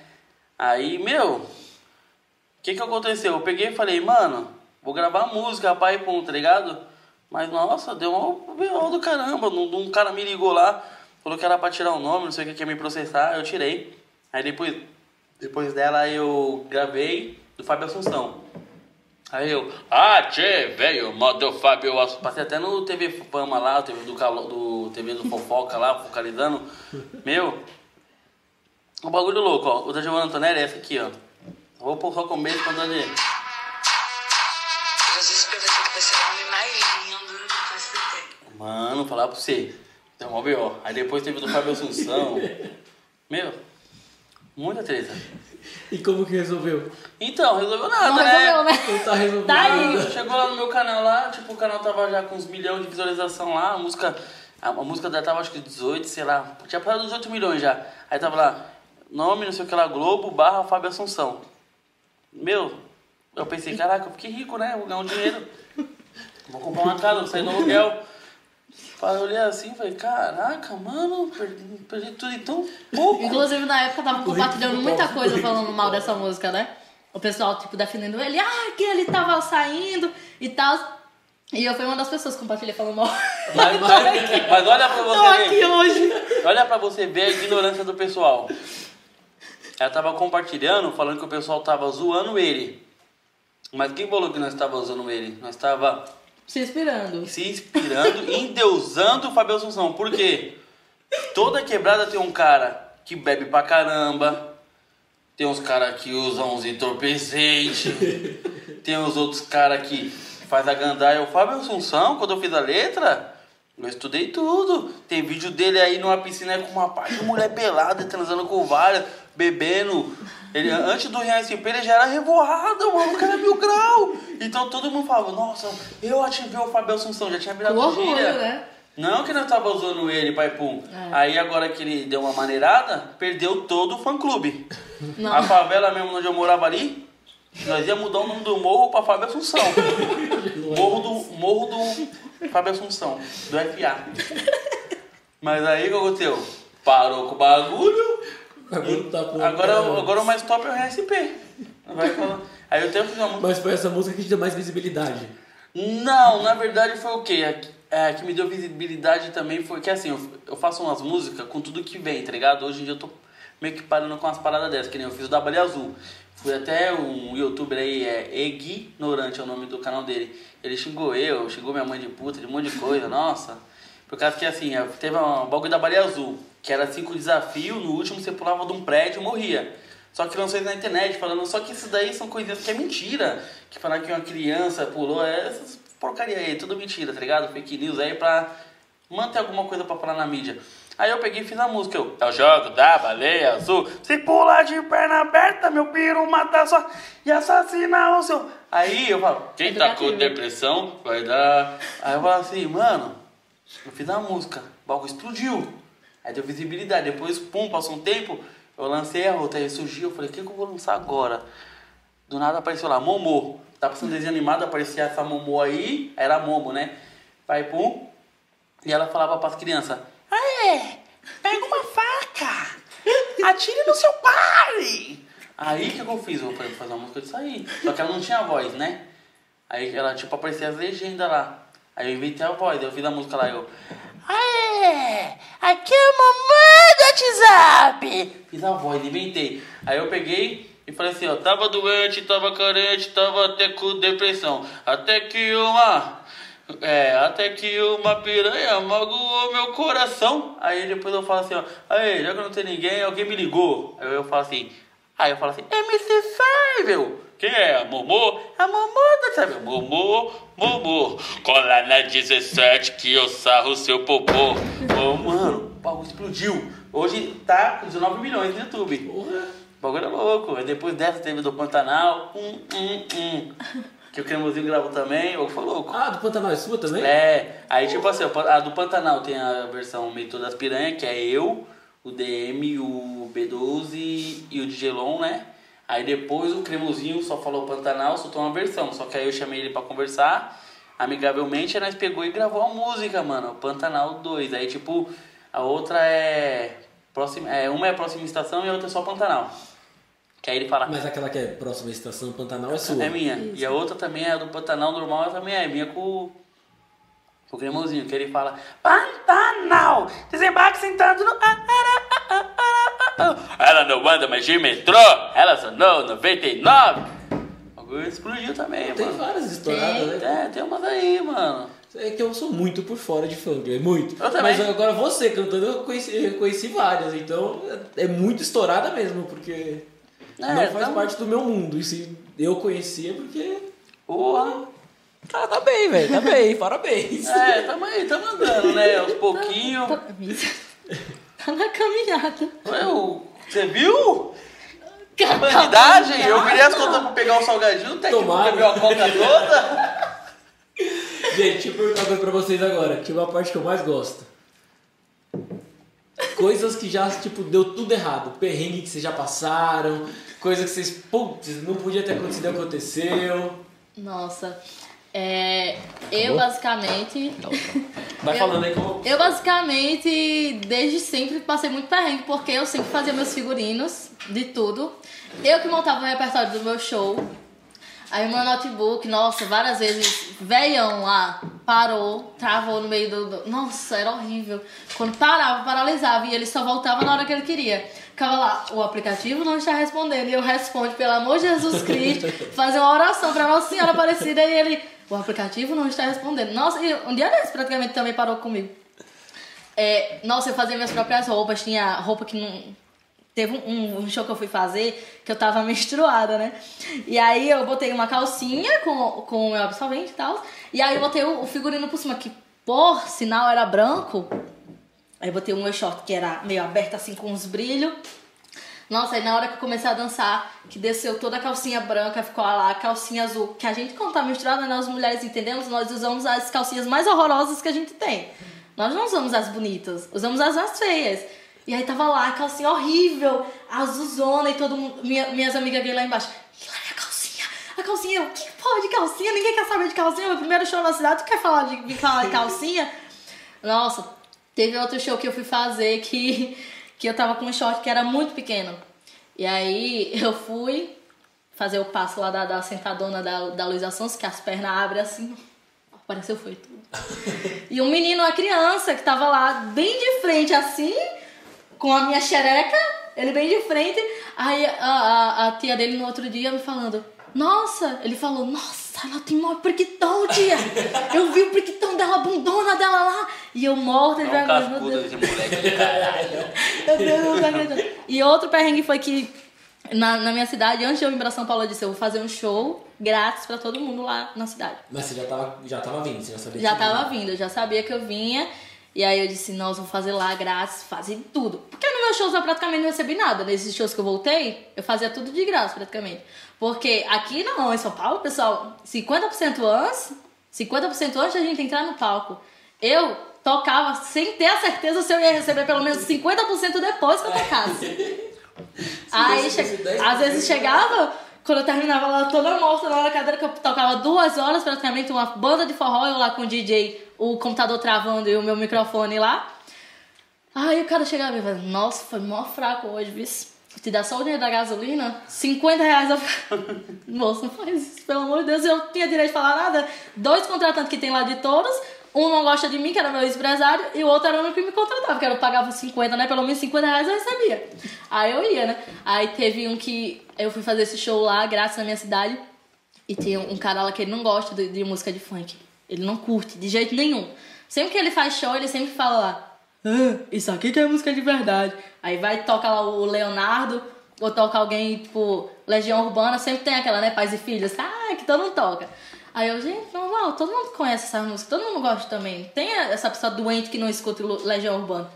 Aí, meu, o que que aconteceu? Eu peguei e falei, mano, vou gravar música, pai, pum, tá ligado? Mas, nossa, deu um B.O. do caramba. Um, um cara me ligou lá, falou que era pra tirar o nome, não sei o que, que ia me processar, eu tirei. Aí depois, depois dela eu gravei do Fábio Assunção. Aí eu, ah, tchê, velho, modo Fábio Assunção. Passei até no TV Fama lá, TV do, do TV do Fofoca lá, focalizando. Meu, um bagulho louco, ó. O da Giovanna Antonelli é essa aqui, ó. Vou pôr só começo pra andar Jesus prometeu que vai ser o homem mais lindo da face da terra. Mano, falar pra você. Deu uma B.O. Aí depois teve do Fábio Assunção. [laughs] Meu, muita treta. E como que resolveu? Então, resolveu nada, Não né? resolveu, né? Não tá resolvendo Tá aí. nada. Chegou lá no meu canal lá, tipo, o canal tava já com uns milhões de visualização lá, a música, a, a música dela tava acho que 18, sei lá, tinha passado dos 8 milhões já. Aí tava lá, nome, não sei o que lá, Globo, barra Fábio Assunção. Meu, eu pensei, caraca, eu fiquei rico, né? Vou ganhar um dinheiro. Vou comprar uma casa, vou sair no aluguel. Eu olhei assim e falei, caraca, mano, perdi, perdi tudo em tão pouco. Inclusive, na época, tava compartilhando muita coisa falando mal dessa música, né? O pessoal, tipo, defendendo ele. Ah, que ele tava saindo e tal. E eu fui uma das pessoas que compartilhei falando mal. Mas, [laughs] mas, mas olha pra Tô você aqui ver. hoje. Olha pra você ver a ignorância do pessoal. Ela tava compartilhando, falando que o pessoal tava zoando ele. Mas quem falou que nós tava zoando ele? Nós tava Se inspirando. se inspirando, [laughs] endeusando o Fábio Assunção. Por quê? Toda quebrada tem um cara que bebe pra caramba. Tem uns caras que usam uns entorpecentes. [laughs] tem os outros caras que faz a gandaia. O Fábio Assunção, quando eu fiz a letra, eu estudei tudo. Tem vídeo dele aí numa piscina com uma parte de mulher pelada, transando com várias, bebendo. Ele, antes do Rian SP, ele já era revoado, mano. O cara é mil grau. Então todo mundo falava, nossa, eu ativei o Fábio Assunção, já tinha Com virado orgulho, gíria. né? Não que nós tava usando ele, pai pum. É. Aí agora que ele deu uma maneirada, perdeu todo o fã clube. Não. A favela mesmo onde eu morava ali, nós ia mudar o nome do morro pra Fábio Assunção. [laughs] morro do Morro do Fábio Assunção, do FA. [laughs] Mas aí o que aconteceu? Parou com o bagulho. Agora tá pronto. Agora, agora o mais top é o RSP. Vai. Aí eu tenho que música. Mas foi essa música que te deu mais visibilidade. Não, na verdade foi o quê? É, é, que me deu visibilidade também foi que assim, eu, eu faço umas músicas com tudo que vem, tá ligado? Hoje em dia eu tô meio que parando com umas paradas dessas, que nem eu fiz o da Baleia Azul. Fui até um youtuber aí, é Ignorante é o nome do canal dele. Ele xingou eu, xingou minha mãe de puta, de um monte de coisa, [laughs] nossa. Por causa que assim, é, teve um bagulho da Baleia Azul, que era cinco desafios, no último você pulava de um prédio e morria. Só que lançou isso na internet, falando, só que isso daí são coisas que é mentira. Que falar que uma criança pulou, é essas porcaria aí, tudo mentira, tá ligado? Fake news aí pra manter alguma coisa pra falar na mídia. Aí eu peguei e fiz a música, eu, é o jogo da baleia azul. Se pular de perna aberta, meu piro mata só e assassina o seu. Aí eu falo, quem tá com depressão vai dar. Aí eu falo assim, mano, eu fiz a música, o bagulho explodiu. Aí deu visibilidade. Depois, pum, passou um tempo, eu lancei a outra, aí surgiu, eu falei, o que, que eu vou lançar agora? Do nada apareceu lá, Momô. Tá passando desenho animado, aparecia essa Momô aí, era Momo, né? Vai, pum. E ela falava pras crianças, Aê, pega uma faca, atire no seu pai. Aí o que, que eu fiz? Eu falei, vou fazer uma música disso aí. Só que ela não tinha voz, né? Aí ela, tipo, aparecia as legendas lá. Aí eu inventei a voz, eu fiz a música lá, eu... Aê, aqui é a mamãe do WhatsApp. Fiz a voz, inventei. Aí eu peguei e falei assim, ó, tava doente, tava carente, tava até com depressão. Até que uma... É, até que uma piranha magoou meu coração. Aí depois eu falo assim, ó, aí, já que não tem ninguém, alguém me ligou. Aí eu falo assim, aí eu falo assim, MC Fábio. Quem é? A Momô? A Momô da sabe? Momô, Momô. Cola na 17 que eu sarro seu popô. Ô, mano, o bagulho explodiu. Hoje tá com 19 milhões no YouTube. Porra. O bagulho é louco. Aí depois dessa teve do Pantanal. Hum, hum, hum. Que o Cremosinho gravou também. O bagulho foi louco. Ah, do Pantanal é sua também? É, aí tipo assim, a do Pantanal tem a versão Meio das Piranha, que é eu, o DM, o B12 e o Digelon, né? Aí depois o Cremosinho só falou Pantanal, soltou uma versão. Só que aí eu chamei ele pra conversar, amigavelmente, aí nós pegou e gravou a música, mano, Pantanal 2. Aí tipo, a outra é. Próxima, é uma é a próxima estação e a outra é só Pantanal. Que aí ele fala. Mas aquela que é próxima estação Pantanal é sua. É minha. E a outra também é a do Pantanal normal, ela também é minha com o cremosinho, que ele fala Pantanal, desembarque sentado no... ah, ah, ah, ah, ah, ah, ah." Ela não anda mais de metrô, ela sonou 99. O bagulho explodiu também, Tem mano. várias estouradas, né? É, tem umas aí, mano. É que eu sou muito por fora de funk, é muito. Eu também. Mas agora você cantando, eu conheci, eu conheci várias, então é muito estourada mesmo, porque É, não faz tá- parte do meu mundo. E se eu conhecia, porque. Porra. Ah, tá bem, velho, tá bem, parabéns. É, tamo aí, tamo andando, né? Aos pouquinhos. Tá, tá na caminhada. Eu, você viu? Bandidagem? Eu virei as contas pra pegar o salgadinho, técnico Tomara. bebeu a coca toda. Gente, deixa eu perguntar uma coisa pra vocês agora, que é uma parte que eu mais gosto. Coisas que já, tipo, deu tudo errado. Perrengue que vocês já passaram, coisa que vocês, putz, não podia ter acontecido e aconteceu. Nossa. É, eu basicamente. Vai Eu- falando aí como. Eu basicamente, desde sempre, passei muito perrengue, porque eu sempre fazia meus figurinos, de tudo. Eu que montava o repertório do meu show. Aí o meu notebook, nossa, várias vezes, veião lá, parou, travou no meio do, Nossa, era horrível. Quando parava, paralisava e ele só voltava na hora que ele queria. Ficava lá, o aplicativo não está respondendo. E eu respondo, pelo amor de Jesus Cristo, [laughs] fazer uma oração pra Nossa Senhora Aparecida e ele, o aplicativo não está respondendo. Nossa, e um dia desse praticamente também parou comigo. É, nossa, eu fazia minhas próprias roupas, tinha roupa que não. Teve um, um show que eu fui fazer que eu tava [laughs] menstruada, né? E aí eu botei uma calcinha com, com o meu absorvente e tal. E aí eu botei o, o figurino por cima, que por sinal era branco. Aí eu botei um meu short que era meio aberto assim com uns brilhos. Nossa, aí na hora que eu comecei a dançar, que desceu toda a calcinha branca, ficou lá a calcinha azul. Que a gente, quando tá misturada, nós mulheres entendemos, nós usamos as calcinhas mais horrorosas que a gente tem. Nós não usamos as bonitas, usamos as mais feias. E aí tava lá, a calcinha horrível, azulzona e todo mundo. Minha, minhas amigas gay lá embaixo. Lá a calcinha, a calcinha, o que pode de calcinha? Ninguém quer saber de calcinha. Meu primeiro show na cidade, tu quer falar de falar de calcinha? Nossa, teve outro show que eu fui fazer que, que eu tava com um short que era muito pequeno. E aí [laughs] eu fui fazer o passo lá da, da sentadona da, da Luísa Sons, que as pernas abrem assim. Apareceu foi tudo. [laughs] E um menino, uma criança, que tava lá bem de frente assim, com a minha xereca, ele bem de frente. Aí a, a, a tia dele no outro dia me falando, nossa, ele falou, nossa, ela tem maior priquitão, tia. Eu vi o priquitão dela, a bundona dela lá. E eu morta de É um vergonha, meu Deus. esse moleque de caralho. [laughs] Meu Deus, não acredito. E outro perrengue foi que na, na minha cidade, antes de eu vir pra São Paulo, eu disse: eu vou fazer um show grátis pra todo mundo lá na cidade. Mas você já tava, já tava vindo, você já sabia Já que tava vindo, eu já sabia que eu vinha. E aí eu disse: nossa, vou fazer lá grátis, fazer tudo. Porque nos meus shows eu praticamente não recebi nada. Nesses shows que eu voltei, eu fazia tudo de graça praticamente. Porque aqui não, em São Paulo, pessoal, 50% antes, 50% antes da gente entrar no palco. Eu tocava sem ter a certeza se eu ia receber pelo menos 50% depois que eu tocasse. [laughs] Aí, fosse che- 10%, às vezes chegava, quando eu terminava lá toda morta lá na cadeira, que eu tocava duas horas praticamente, uma banda de forró, eu lá com o DJ, o computador travando e o meu microfone lá. Aí o cara chegava e falava, nossa, foi mó fraco hoje, viu? Te dá só o dinheiro da gasolina, 50 reais. Eu... [laughs] Moça, não faz isso, pelo amor de Deus. Eu tinha direito de falar nada. Dois contratantes que tem lá de todos, um não gosta de mim, que era meu ex-empresário, e o outro era o único que me contratava, que eu pagava 50, né? Pelo menos 50 reais eu recebia. Aí eu ia, né? Aí teve um que eu fui fazer esse show lá, graças à minha cidade, e tem um cara lá que ele não gosta de, de música de funk. Ele não curte, de jeito nenhum. Sempre que ele faz show, ele sempre fala lá, ah, isso aqui que é música de verdade. Aí vai toca lá o Leonardo, ou toca alguém, tipo, Legião Urbana, sempre tem aquela, né, pais e filhos, ah, que todo mundo toca. Aí eu, gente, normal, todo mundo conhece essa música, todo mundo gosta também. Tem essa pessoa doente que não escuta Legião Urbana.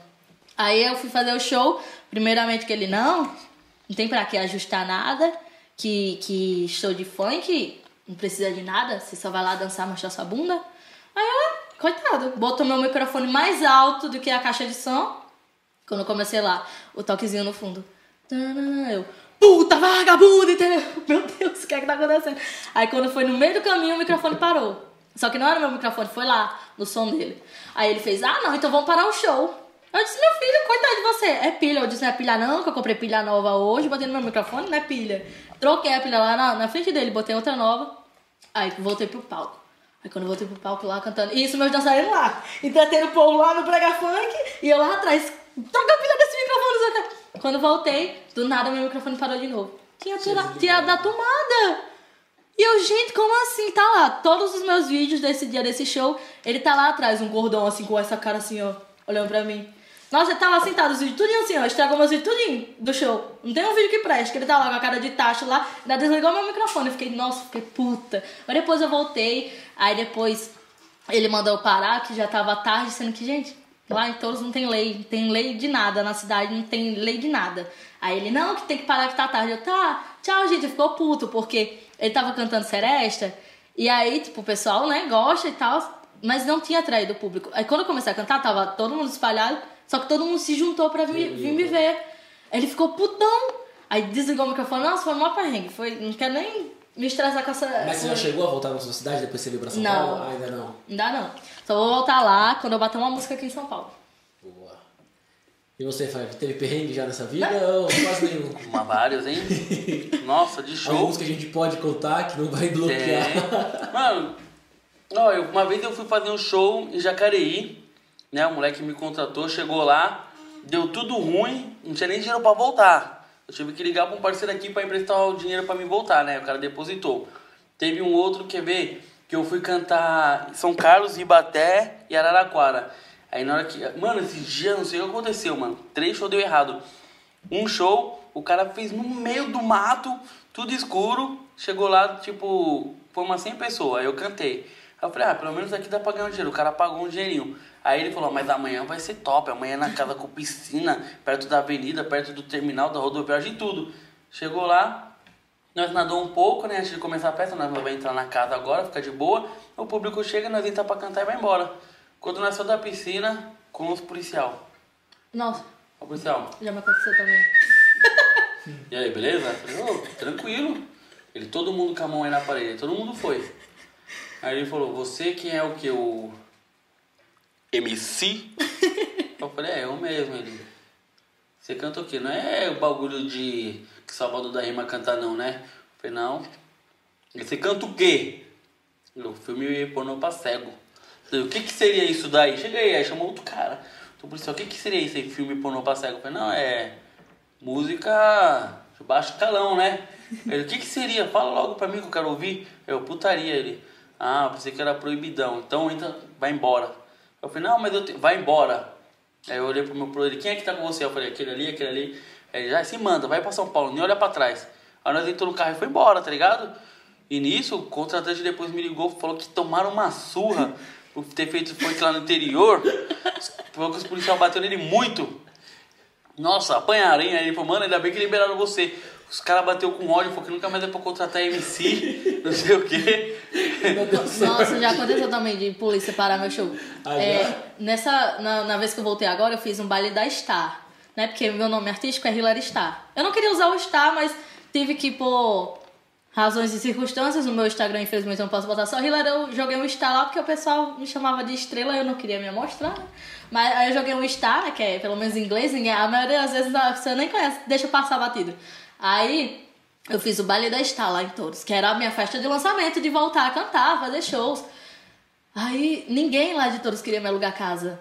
Aí eu fui fazer o show, primeiramente que ele, não, não tem pra que ajustar nada, que, que show de funk não precisa de nada, você só vai lá dançar, mostrar sua bunda. Aí eu, "Ah, coitado, botou meu microfone mais alto do que a caixa de som. Quando eu comecei lá, o toquezinho no fundo. Eu, puta vagabunda, entendeu? [laughs] Meu Deus, o que é que tá acontecendo? Aí quando foi no meio do caminho, o microfone parou. Só que não era meu microfone, foi lá, no som dele. Aí ele fez, ah não, então vamos parar o show. Eu disse, meu filho, coitado de você, é pilha. Eu disse, não é pilha não, que eu comprei pilha nova hoje, botei no meu microfone, não é pilha. Troquei a pilha lá na, na frente dele, botei outra nova. Aí voltei pro palco. Aí quando eu voltei pro palco lá cantando, isso meus dançarinos lá, entretendo o povo lá no brega funk, e eu lá atrás, troca a pilha desse microfone. Quando voltei, do nada meu microfone parou de novo. Tinha tirado, tirado da tomada. E eu, gente, como assim? Tá lá, todos os meus vídeos desse dia, desse show, ele tá lá atrás, um gordão assim, com essa cara assim, ó, olhando pra mim. Nossa, ele lá sentado, os vídeos tudinho assim, ó, estragou meus vídeos tudinho do show. Não tem um vídeo que preste, que ele tá lá com a cara de tacho lá, ainda desligou meu microfone. Eu fiquei, nossa, fiquei puta. Mas depois eu voltei, aí depois ele mandou parar, que já tava tarde, sendo que, gente, lá em Touros não tem lei, não tem lei de nada, na cidade não tem lei de nada. Aí ele, não, que tem que parar que tá tarde. Eu, tá, tchau, gente, ficou puto, porque ele tava cantando Seresta, e aí, tipo, o pessoal, né, gosta e tal, mas não tinha atraído o público. Aí quando eu comecei a cantar, tava todo mundo espalhado, só que todo mundo se juntou pra vir, vir me ver. Aí ele ficou putão. Aí desligou o microfone, nossa, foi mó perrengue. Foi, não quero nem me estressar com essa. Mas você já chegou a voltar na sua cidade depois que você veio pra São Não. Paulo? Ah, ainda não. Ainda não. Só vou voltar lá quando eu bater uma música aqui em São Paulo. Boa. E você, Fábio, teve perrengue já nessa vida ou quase nenhum? [laughs] Uma vários, hein? [laughs] Nossa, de show. Alguns que a gente pode contar que não vai bloquear. É. Mano, ó, eu- uma vez eu fui fazer um show em Jacareí, né? O moleque me contratou, chegou lá, deu tudo ruim, não tinha nem dinheiro pra voltar. Eu tive que ligar pra um parceiro aqui pra emprestar o dinheiro pra me voltar, né? O cara depositou. Teve um outro, quer ver, que eu fui cantar São Carlos, Ibaté e Araraquara. Aí na hora que. Mano, esse dia não sei o que aconteceu, mano. Três shows deu errado. Um show, o cara fez no meio do mato, tudo escuro. Chegou lá, tipo, foi umas 100 pessoas. Aí eu cantei. Aí eu falei, ah, pelo menos aqui dá pra ganhar um dinheiro. O cara pagou um dinheirinho. Aí ele falou, mas amanhã vai ser top. Amanhã é na casa com piscina, perto da avenida, perto do terminal, da rodoviária e tudo. Chegou lá, nós nadou um pouco, né? Antes de começar a festa, nós vamos entrar na casa agora, fica de boa. O público chega, nós entra pra cantar e vai embora. Quando nós saímos da piscina com os policial. Nossa, O policial, já me aconteceu também. [laughs] e aí, beleza? Eu falei, ô, tranquilo. Ele, todo mundo com a mão aí na parede, todo mundo foi. Aí ele falou, você quem é o que? O MC? [laughs] Eu falei, é, eu mesmo. Ele, você canta o quê? Não é o bagulho de que Salvador da Rima canta não, né? Eu falei, não. Você canta o quê? Eu, filme pornô pra cego. Falei, o que que seria isso daí? Cheguei, aí chamou outro cara. Então, policial, o que que seria isso aí, filme pornô pra cego? Eu falei, não, é música de baixo calão, né? Ele, o que que seria? Fala logo pra mim que eu quero ouvir. Eu, putaria. Ele, ah, pensei que era proibidão. Então, entra, vai embora. Eu falei, não, mas eu te... vai embora. Aí eu olhei pro meu pro ele, quem é que tá com você? Eu falei, aquele ali, aquele ali. Aí ele, já se manda, vai pra São Paulo, nem olha pra trás. Aí nós entramos no carro e foi embora, tá ligado? E nisso, o contratante depois me ligou, falou que tomaram uma surra [laughs] por ter feito funk lá no interior. Falou que os policiais bateram nele muito. Nossa, apanharam, hein? Aí ele falou, mano, ainda bem que liberaram você. Os caras bateu com ódio, falou que nunca mais é pra contratar MC, [laughs] não sei o quê. Nossa, já aconteceu também de polícia parar meu show. Ah, É, nessa, na, na vez que eu voltei agora, eu fiz um baile da Star. Né? Porque meu nome artístico é Hilary Star. Eu não queria usar o Star, mas tive que, por razões e circunstâncias, no meu Instagram, infelizmente, eu não posso botar só Hilary. Eu joguei um Star lá porque o pessoal me chamava de estrela e eu não queria me amostrar. né? Mas aí eu joguei um Star, né, que é pelo menos em inglês, a maioria das vezes a pessoa nem conhece, deixa passar batido. Aí eu fiz o baile da Star lá em Touros, que era a minha festa de lançamento, de voltar a cantar, fazer shows. Aí ninguém lá de Touros queria me alugar casa.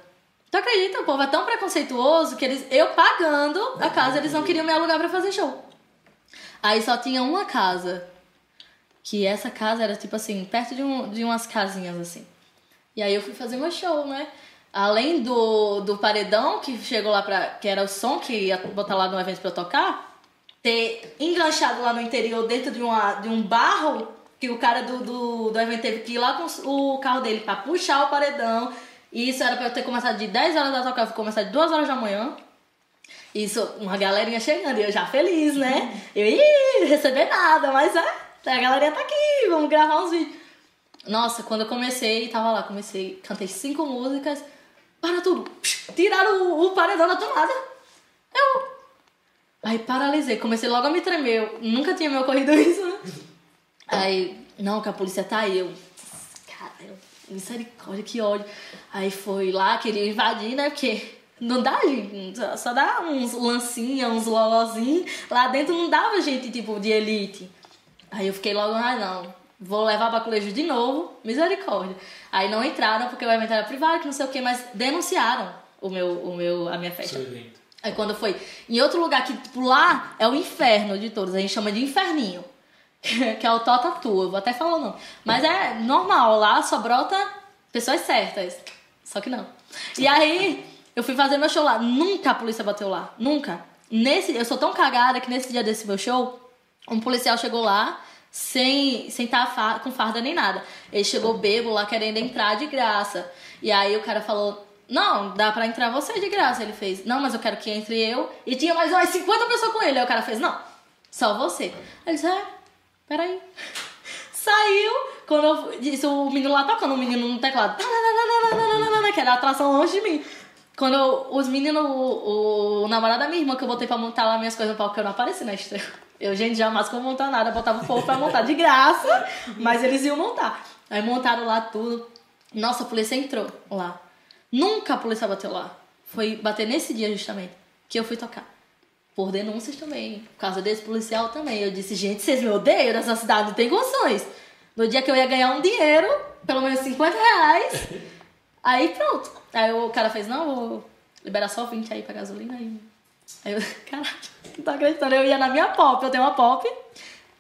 Tu acredita? O povo é tão preconceituoso que eles, eu pagando a casa, eles não queriam me alugar pra fazer show. Aí só tinha uma casa. Que essa casa era tipo assim, perto de, um, de umas casinhas assim. E aí eu fui fazer meu show, né? Além do, do paredão que chegou lá pra. que era o som que ia botar lá no evento pra eu tocar, ter enganchado lá no interior dentro de, uma, de um barro que o cara do, do, do evento teve que ir lá com o carro dele pra puxar o paredão. E isso era pra eu ter começado de 10 horas da tocar, eu fui começar de 2 horas da manhã. Isso, uma galerinha chegando, e eu já feliz, né? Eu, ih, receber nada, mas é, a galerinha tá aqui, vamos gravar uns vídeos. Nossa, quando eu comecei, tava lá, comecei, cantei cinco músicas, para tudo, tiraram o, o paredão da tomada. Eu, aí paralisei, comecei logo a me tremer, nunca tinha me ocorrido [laughs] isso, né? Aí, não, que a polícia tá aí, eu, cara, eu, misericórdia, que ódio. Aí foi lá, queria invadir, né, porque... Não dá, gente. Só- dá uns lancinhos, uns lolozinhos. Lá dentro não dava gente, tipo, de elite. Aí eu fiquei logo, ah, não. Vou levar pra colégio de novo. Misericórdia. Aí não entraram porque o evento era privado, que não sei o que, mas denunciaram o meu, o meu, a minha festa. Seu evento. Aí quando foi em outro lugar que, tipo, lá é o inferno de todos. A gente chama de inferninho. [laughs] que é o Totatu. Eu vou até falar o nome. Mas é normal. Lá só brota pessoas certas. Só que não. E aí, eu fui fazer meu show lá. Nunca a polícia bateu lá. Nunca. Nesse, eu sou tão cagada que nesse dia desse meu show, um policial chegou lá sem sem estar com farda nem nada. Ele chegou bebo lá querendo entrar de graça. E aí o cara falou: Não, dá pra entrar você de graça. Ele fez: Não, mas eu quero que entre eu. E tinha mais umas 50 pessoas com ele. Aí o cara fez: Não, só você. Ele disse: É, peraí. [laughs] Saiu, quando eu disse o menino lá tocando, o menino no teclado, que era a atração longe de mim. Quando eu- os meninos, o, o namorado da minha irmã, que eu botei pra montar lá minhas coisas no palco, que eu não apareci na estreia. Eu, gente, jamais que eu montar nada, botava o povo pra montar de graça, mas eles iam montar. Aí montaram lá tudo. Nossa, a polícia entrou lá. Nunca a polícia bateu lá. Foi bater nesse dia justamente, que eu fui tocar. Por denúncias também. Por causa desse policial também. Eu disse, gente, vocês me odeiam nessa cidade, não tem condições. No dia que eu ia ganhar um dinheiro, pelo menos 50 reais, [laughs] aí pronto. Aí o cara fez, não, vou liberar só 20 aí pra gasolina. Aí, aí eu, [laughs] caralho, não tô acreditando. Eu ia na minha pop, eu tenho uma pop,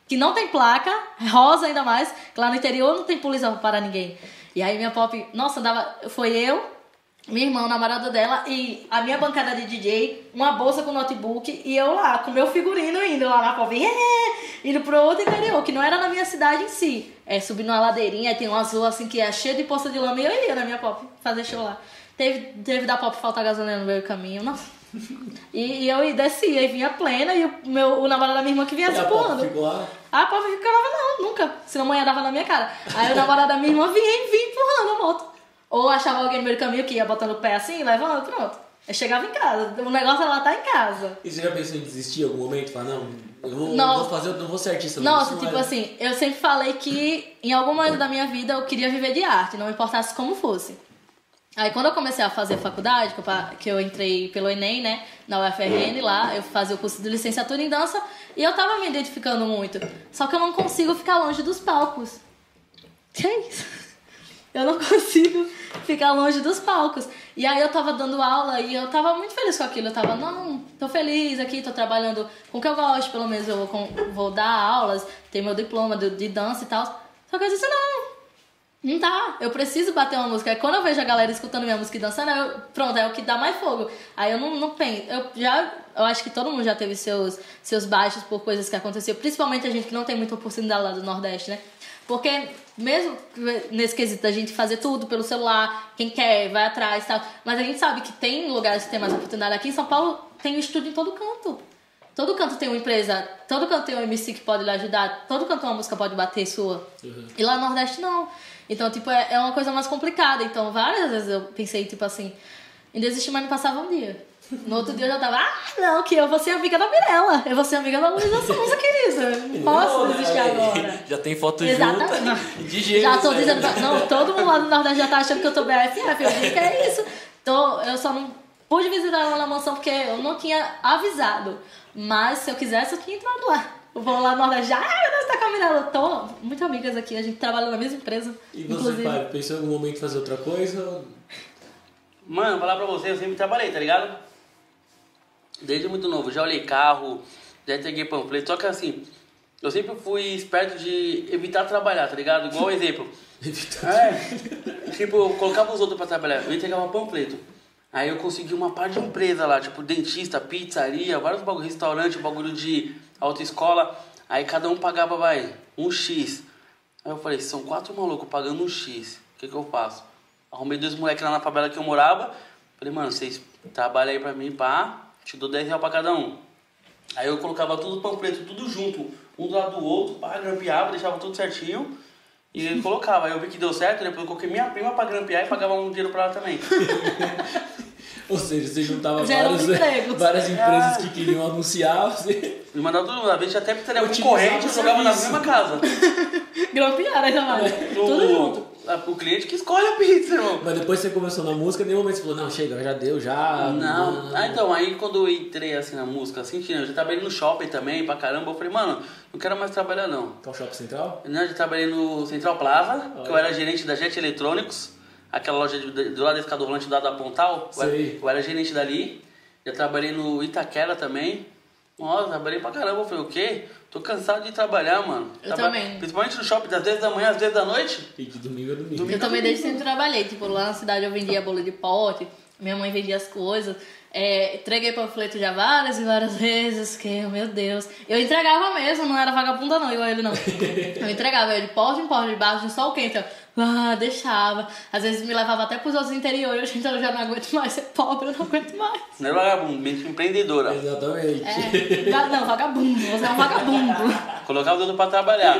que não tem placa, rosa ainda mais, que lá no interior não tem polícia pra parar ninguém. E aí minha pop, nossa, andava, foi eu, minha irmã, o namorado dela, e a minha bancada de DJ, uma bolsa com notebook, e eu lá, com meu figurino indo lá na pop, indo pro outro interior, que não era na minha cidade em si. É, subindo uma ladeirinha, tem umas ruas assim que é cheia de poça de lama, e eu ia na minha pop fazer show lá. Teve, teve da pop faltar gasolina no meio do caminho, nossa. E, e eu descia e vinha plena, e o, meu, o namorado da minha irmã que vinha a se pulando. A pop ficava não, nunca. Senão a manhã dava na minha cara. Aí o namorado da minha irmã vinha e vinha empurrando a moto. Ou achava alguém no meio do caminho que ia botando o pé assim, levando, pronto. Eu chegava em casa. O negócio ela tá em casa. E você já pensou em desistir em algum momento? Falar, não, eu vou, Não. vou fazer, eu não vou ser artista. não, Nossa, tipo é- assim, eu sempre falei que em algum momento da minha vida eu queria viver de arte, não importasse como fosse. Aí quando eu comecei a fazer faculdade, que eu, pa- que eu entrei pelo Enem, né, na UFRN lá, eu fazia o curso de licenciatura em dança e eu tava me identificando muito. Só que eu não consigo ficar longe dos palcos. Que é isso? Eu não [laughs] consigo ficar longe dos palcos. E aí eu tava dando aula e eu tava muito feliz com aquilo. Eu tava, não, tô feliz aqui, tô trabalhando com o que eu gosto, pelo menos eu vou, vou dar aulas, ter meu diploma de, de dança e tal. Só que eu disse, não, não dá, eu preciso bater uma música. Aí quando eu vejo a galera escutando minha música e dançando, eu, pronto, é o que dá mais fogo. Aí eu não, não penso, eu já, eu acho que todo mundo já teve seus, seus baixos por coisas que aconteceram, principalmente a gente que não tem muita oportunidade lá do Nordeste, né? Porque mesmo nesse quesito da gente fazer tudo pelo celular, quem quer, vai atrás e tal, mas a gente sabe que tem lugares que tem mais oportunidade. Aqui em São Paulo tem um estúdio em todo canto. Todo canto tem uma empresa, todo canto tem um MC que pode lhe ajudar, todo canto uma música pode bater sua. E lá no Nordeste não. Então, tipo, é, é uma coisa mais complicada. Então, várias vezes eu pensei, tipo assim, em desistir, mas não passava um dia. No outro dia eu já tava, ah, não, que eu vou ser amiga da Mirella, eu vou ser amiga da Luísa Souza, querida. Não posso Não, desistir agora. [laughs] Já tem foto Exatamente. junta. De jeito, Já tô né? dizendo, pra- não, todo mundo lá do Nordeste já tá achando que eu tô BFF. Eu digo que é isso. Tô, eu só não pude visitar ela na mansão porque eu não tinha avisado. Mas se eu quisesse, eu tinha entrado lá. Eu vou lá no Nordeste já, ah, meu Deus, tá com a Mirella. Eu tô muito amigas aqui, a gente trabalha na mesma empresa. E você, inclusive. pai, pensou em algum momento em fazer outra coisa? Mano, falar pra você, eu sempre trabalhei, tá ligado? Desde muito novo, já olhei carro, já entreguei panfleto, só que assim, eu sempre fui esperto de evitar trabalhar, tá ligado? Igual [laughs] exemplo. É, tipo, eu colocava os outros pra trabalhar, eu entregava panfleto. Aí eu consegui uma parte de empresa lá, tipo dentista, pizzaria, vários bagulho, restaurante, bagulho de autoescola. Aí cada um pagava, vai, um X. Aí eu falei, são quatro malucos pagando um X, o que que eu faço? Arrumei dois moleques lá na favela que eu morava. Falei, mano, vocês trabalham aí pra mim, pá, te dou 10 reais pra cada um. Aí eu colocava tudo panfleto, tudo junto, um do lado do outro, pá, grampeava, deixava tudo certinho. E ele [laughs] colocava. Aí eu vi que deu certo, depois eu coloquei minha prima pra grampear e pagava um dinheiro pra ela também. [laughs] Ou seja, você juntava vários, [laughs] várias empresas Ah. que queriam anunciar, você... Me mandava tudo, às vezes até concorrente, eu o jogava na mesma casa. Grampear mais. Tudo junto. O, cliente que escolhe a pizza, irmão. Mas depois você começou na música, nenhum momento você falou, não, chega, já deu, já... Não, ah, então, aí quando eu entrei assim na música, assim, tinha, eu já trabalhei no shopping também, pra caramba, eu falei, mano, não quero mais trabalhar não. Que é o Shopping Central? Né, Eu já trabalhei no Central Plaza, que eu era gerente da Jet Eletrônicos, aquela loja de- do lado da escada rolante do lado da Pontal. Eu era, eu era gerente dali. Já trabalhei no Itaquera também. Nossa, trabalhei pra caramba. Eu falei, o quê? Tô cansado de trabalhar, mano. Eu Traba- também. Principalmente no shopping, das 10 da manhã às 10 da noite. E de domingo a domingo. Eu também desde sempre trabalhei. Tipo, lá na cidade eu vendia bolo de pote, minha mãe vendia as coisas. É, entreguei panfleto já várias e várias vezes, que, meu Deus. Eu entregava mesmo, não era vagabunda não, igual ele não. Eu entregava, eu de porta em porta, debaixo de sol quente. Eu, ah, deixava. Às vezes me levava até pros outros interiores, gente, eu já não aguento mais ser pobre, eu não aguento mais. Não era vagabundo, mente empreendedora. Exatamente. É, va- não, vagabundo, você é um vagabundo. Colocava o dedo pra trabalhar.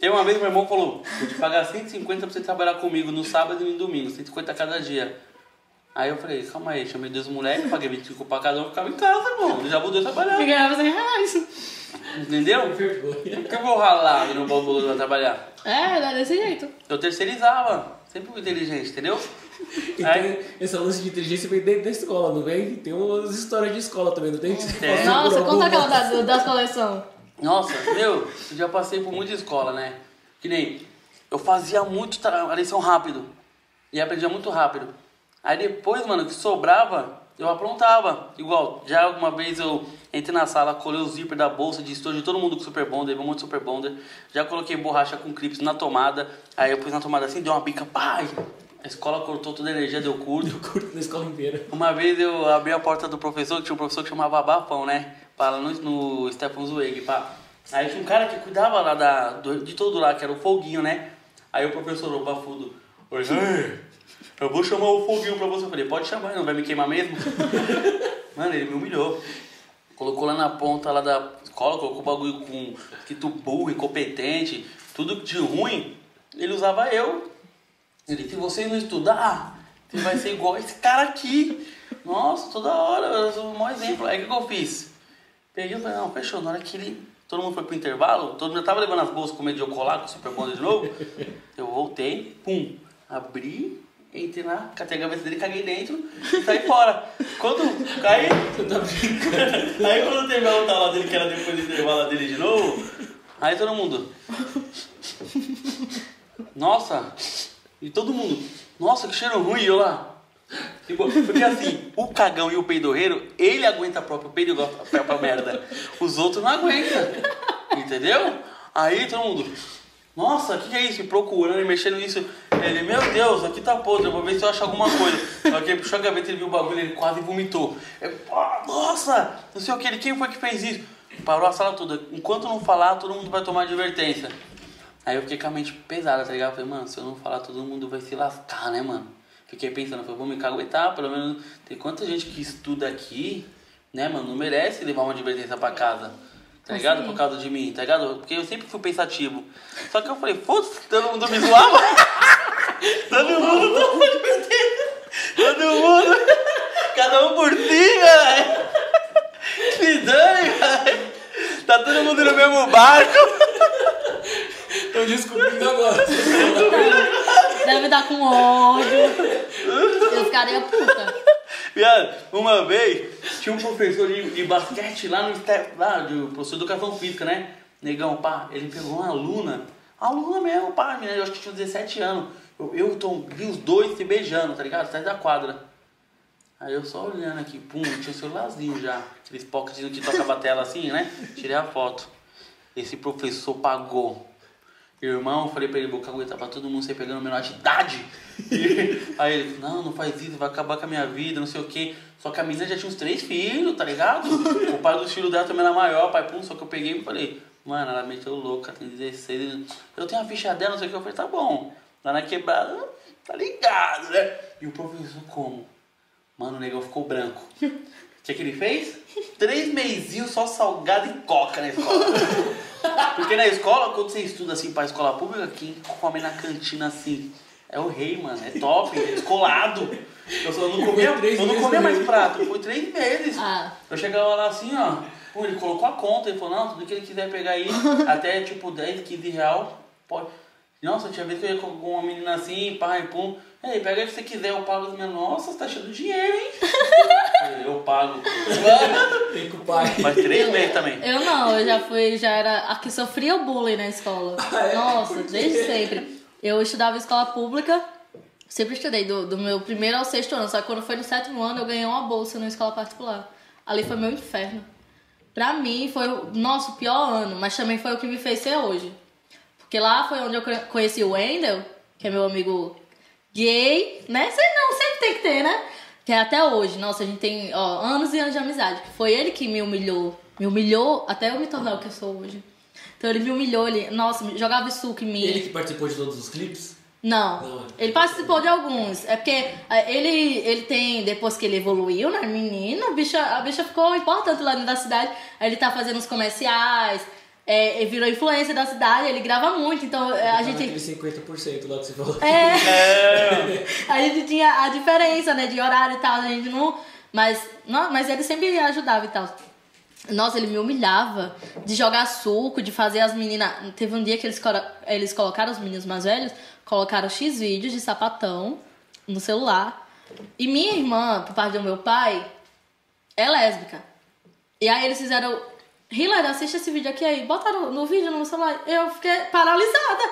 Tem uma vez meu irmão falou, vou te pagar 150 pra você trabalhar comigo no sábado e no domingo, 150 cada dia. Aí eu falei, calma aí, chamei dois moleques, paguei 25 pra cada um, ficava em casa, irmão. Já mudou E trabalhar. ganhava 100 reais. Entendeu? Vergonha. Por que eu vou ralar e não vou vou trabalhar? É, era desse jeito. Eu terceirizava. Sempre fui inteligente, entendeu? Então, Aí, esse lance de inteligência vem dentro da escola, não vem? Tem umas histórias de escola também, não tem? É. Nossa, conta alguma- aquela das, das coleções. nossa, meu, eu já passei por muita escola, né? Que nem, eu fazia muito a lição rápido. E aprendia muito rápido. Aí depois, mano, que sobrava, eu aprontava. Igual, já alguma vez eu entrei na sala, colei o zíper da bolsa de estojo de todo mundo com Super Bonder, um monte de Super Bonder. Já coloquei borracha com clips na tomada. Aí eu pus na tomada assim, deu uma bica, pai! A escola cortou toda a energia, deu curto. Eu curto na escola inteira. Uma vez eu abri a porta do professor, que tinha um professor que chamava Abafão, né? Lá no, no Stefan Zweig, pá. Aí tinha um cara que cuidava lá da, do- de tudo lá, que era o Foguinho, né? Aí o professor, o Bafudo, oi, "Ei, eu vou chamar o Foguinho pra você. Eu falei, pode chamar, não vai me queimar mesmo? [laughs] Mano, ele me humilhou. Colocou lá na ponta lá da escola, colocou o bagulho com escrito burro, incompetente, tudo de ruim. Ele usava eu. Ele, se você não estudar, você vai ser igual esse cara aqui. Nossa, toda hora, eu sou o maior exemplo. Aí o que eu fiz? Peguei e falei, não, fechou. Na hora que ele, todo mundo foi pro intervalo, todo mundo tava levando as bolsas com medo de eu colar com o Super Bonder de novo. Eu voltei, pum, abri, entrei na, catei a gaveta dele, caguei dentro e saí fora. Quando caí, Você tá brincando? aí quando teve a outra aula dele, que era depois do intervalo dele de novo, aí todo mundo. Nossa! E todo mundo, nossa, que cheiro ruim, eu lá. Tipo, Porque assim, o cagão e o peidorreiro, ele aguenta a própria peido gosta da própria merda. Os outros não aguentam. Entendeu? Aí todo mundo, nossa, o que, que é isso? Procurando e mexendo nisso. Ele, meu Deus, aqui tá podre, eu vou ver se eu acho alguma coisa. Só que ele puxou a gaveta, ele viu o bagulho, ele quase vomitou. Eu, "Ah, nossa, não sei o que, ele, quem foi que fez isso? Parou a sala toda. Enquanto não falar, todo mundo vai tomar advertência. Aí eu fiquei com a mente pesada, tá ligado? Falei, mano, se eu não falar, todo mundo vai se lascar, né, mano? Fiquei pensando, falei, vou me caguetar, pelo menos tem quanta gente que estuda aqui, né, mano, não merece levar uma advertência pra casa. Tá ligado? Sim. Por causa de mim, tá ligado? Porque eu sempre fui pensativo. Só que eu falei, foda-se, todo mundo me zoava. [laughs] todo mundo tomou advertência. Todo mundo. Cada um por si, velho. Se dane, velho. Tá todo mundo no mesmo barco. Tô descobrindo agora. Deve dar com ódio. Eu ficaria puta. Viado, uma vez tinha um professor de, de basquete lá no lá, de professor de educação física, né? Negão, pá, ele pegou uma aluna, aluna mesmo, pá, menina, eu acho que tinha 17 anos. Eu, eu tô, vi os dois se beijando, tá ligado? Atrás da quadra. Aí eu só olhando aqui, pum, tinha o celularzinho já. Aqueles pocketzinhos que tocava a tela assim, né? Tirei a foto. Esse professor pagou. Irmão, eu falei pra ele, vou caguetar pra todo mundo, você pegando menor de idade. [laughs] E aí ele, não, não faz isso, vai acabar com a minha vida, não sei o quê. Só que a menina já tinha uns três filhos, tá ligado? O pai dos filhos dela também era maior, pai, pum, só que eu peguei e falei, mano, ela meteu louca, tem 16, eu tenho a ficha dela, não sei o que, eu falei, tá bom. Lá na quebrada, tá ligado, né? E o professor como? Mano, o negão ficou branco. O que, que ele fez? Três meizinhos só salgado e coca na escola. Porque na escola, quando você estuda assim pra escola pública, quem come na cantina assim é o rei, mano. É top, é descolado. Eu só não comia, eu não comia mais prato, foi três meses. Ah. Eu chegava lá assim, ó. Pô, ele colocou a conta, ele falou, não, tudo que ele quiser pegar aí, até tipo 10, 15 real, pode. Nossa, tinha vez que eu ia com uma menina assim, pai, pum. Ei, pega aí se você quiser, eu pago as minhas. Nossa, você tá cheio de dinheiro, hein? [laughs] Eu pago. [laughs] Tem o pai. Mas três meses também. Eu não, eu já fui, já era a que sofria bullying na escola. Ah, é? Nossa, desde sempre. Eu estudava em escola pública, sempre estudei, do, do meu primeiro ao sexto ano. Só que quando foi no sétimo ano, eu ganhei uma bolsa na escola particular. Ali foi meu inferno. Pra mim, foi o nosso pior ano, mas também foi o que me fez ser hoje. Porque lá foi onde eu conhe- conheci o Wendel, que é meu amigo gay, né? Sei não, sempre tem que ter, né? Que é até hoje. Nossa, a gente tem ó, anos e anos de amizade. Foi ele que me humilhou. Me humilhou até eu me tornar o que eu sou hoje. Então ele me humilhou, ele, nossa, jogava suco em mim. Ele que participou de todos os clipes? Não, Não. ele participou de alguns. É porque ele, ele tem, depois que ele evoluiu, né, menino, a bicha, a bicha ficou importante lá dentro da cidade. Aí ele tá fazendo os comerciais, é, ele virou influência da cidade, ele grava muito, então eh, a Tá gente. naquele 50% lá que você falou. É, [laughs] a gente tinha a diferença, né, de horário e tal, a gente não. Mas, não, mas ele sempre ajudava e tal. Nossa, ele me humilhava de jogar suco, de fazer as meninas. Teve um dia que eles, eles colocaram os meninos mais velhos, colocaram X vídeos de sapatão no celular. E minha irmã, por parte do meu pai, é lésbica. E aí eles fizeram. Hillary, assiste esse vídeo aqui aí. Botaram no vídeo no celular. Eu fiquei paralisada.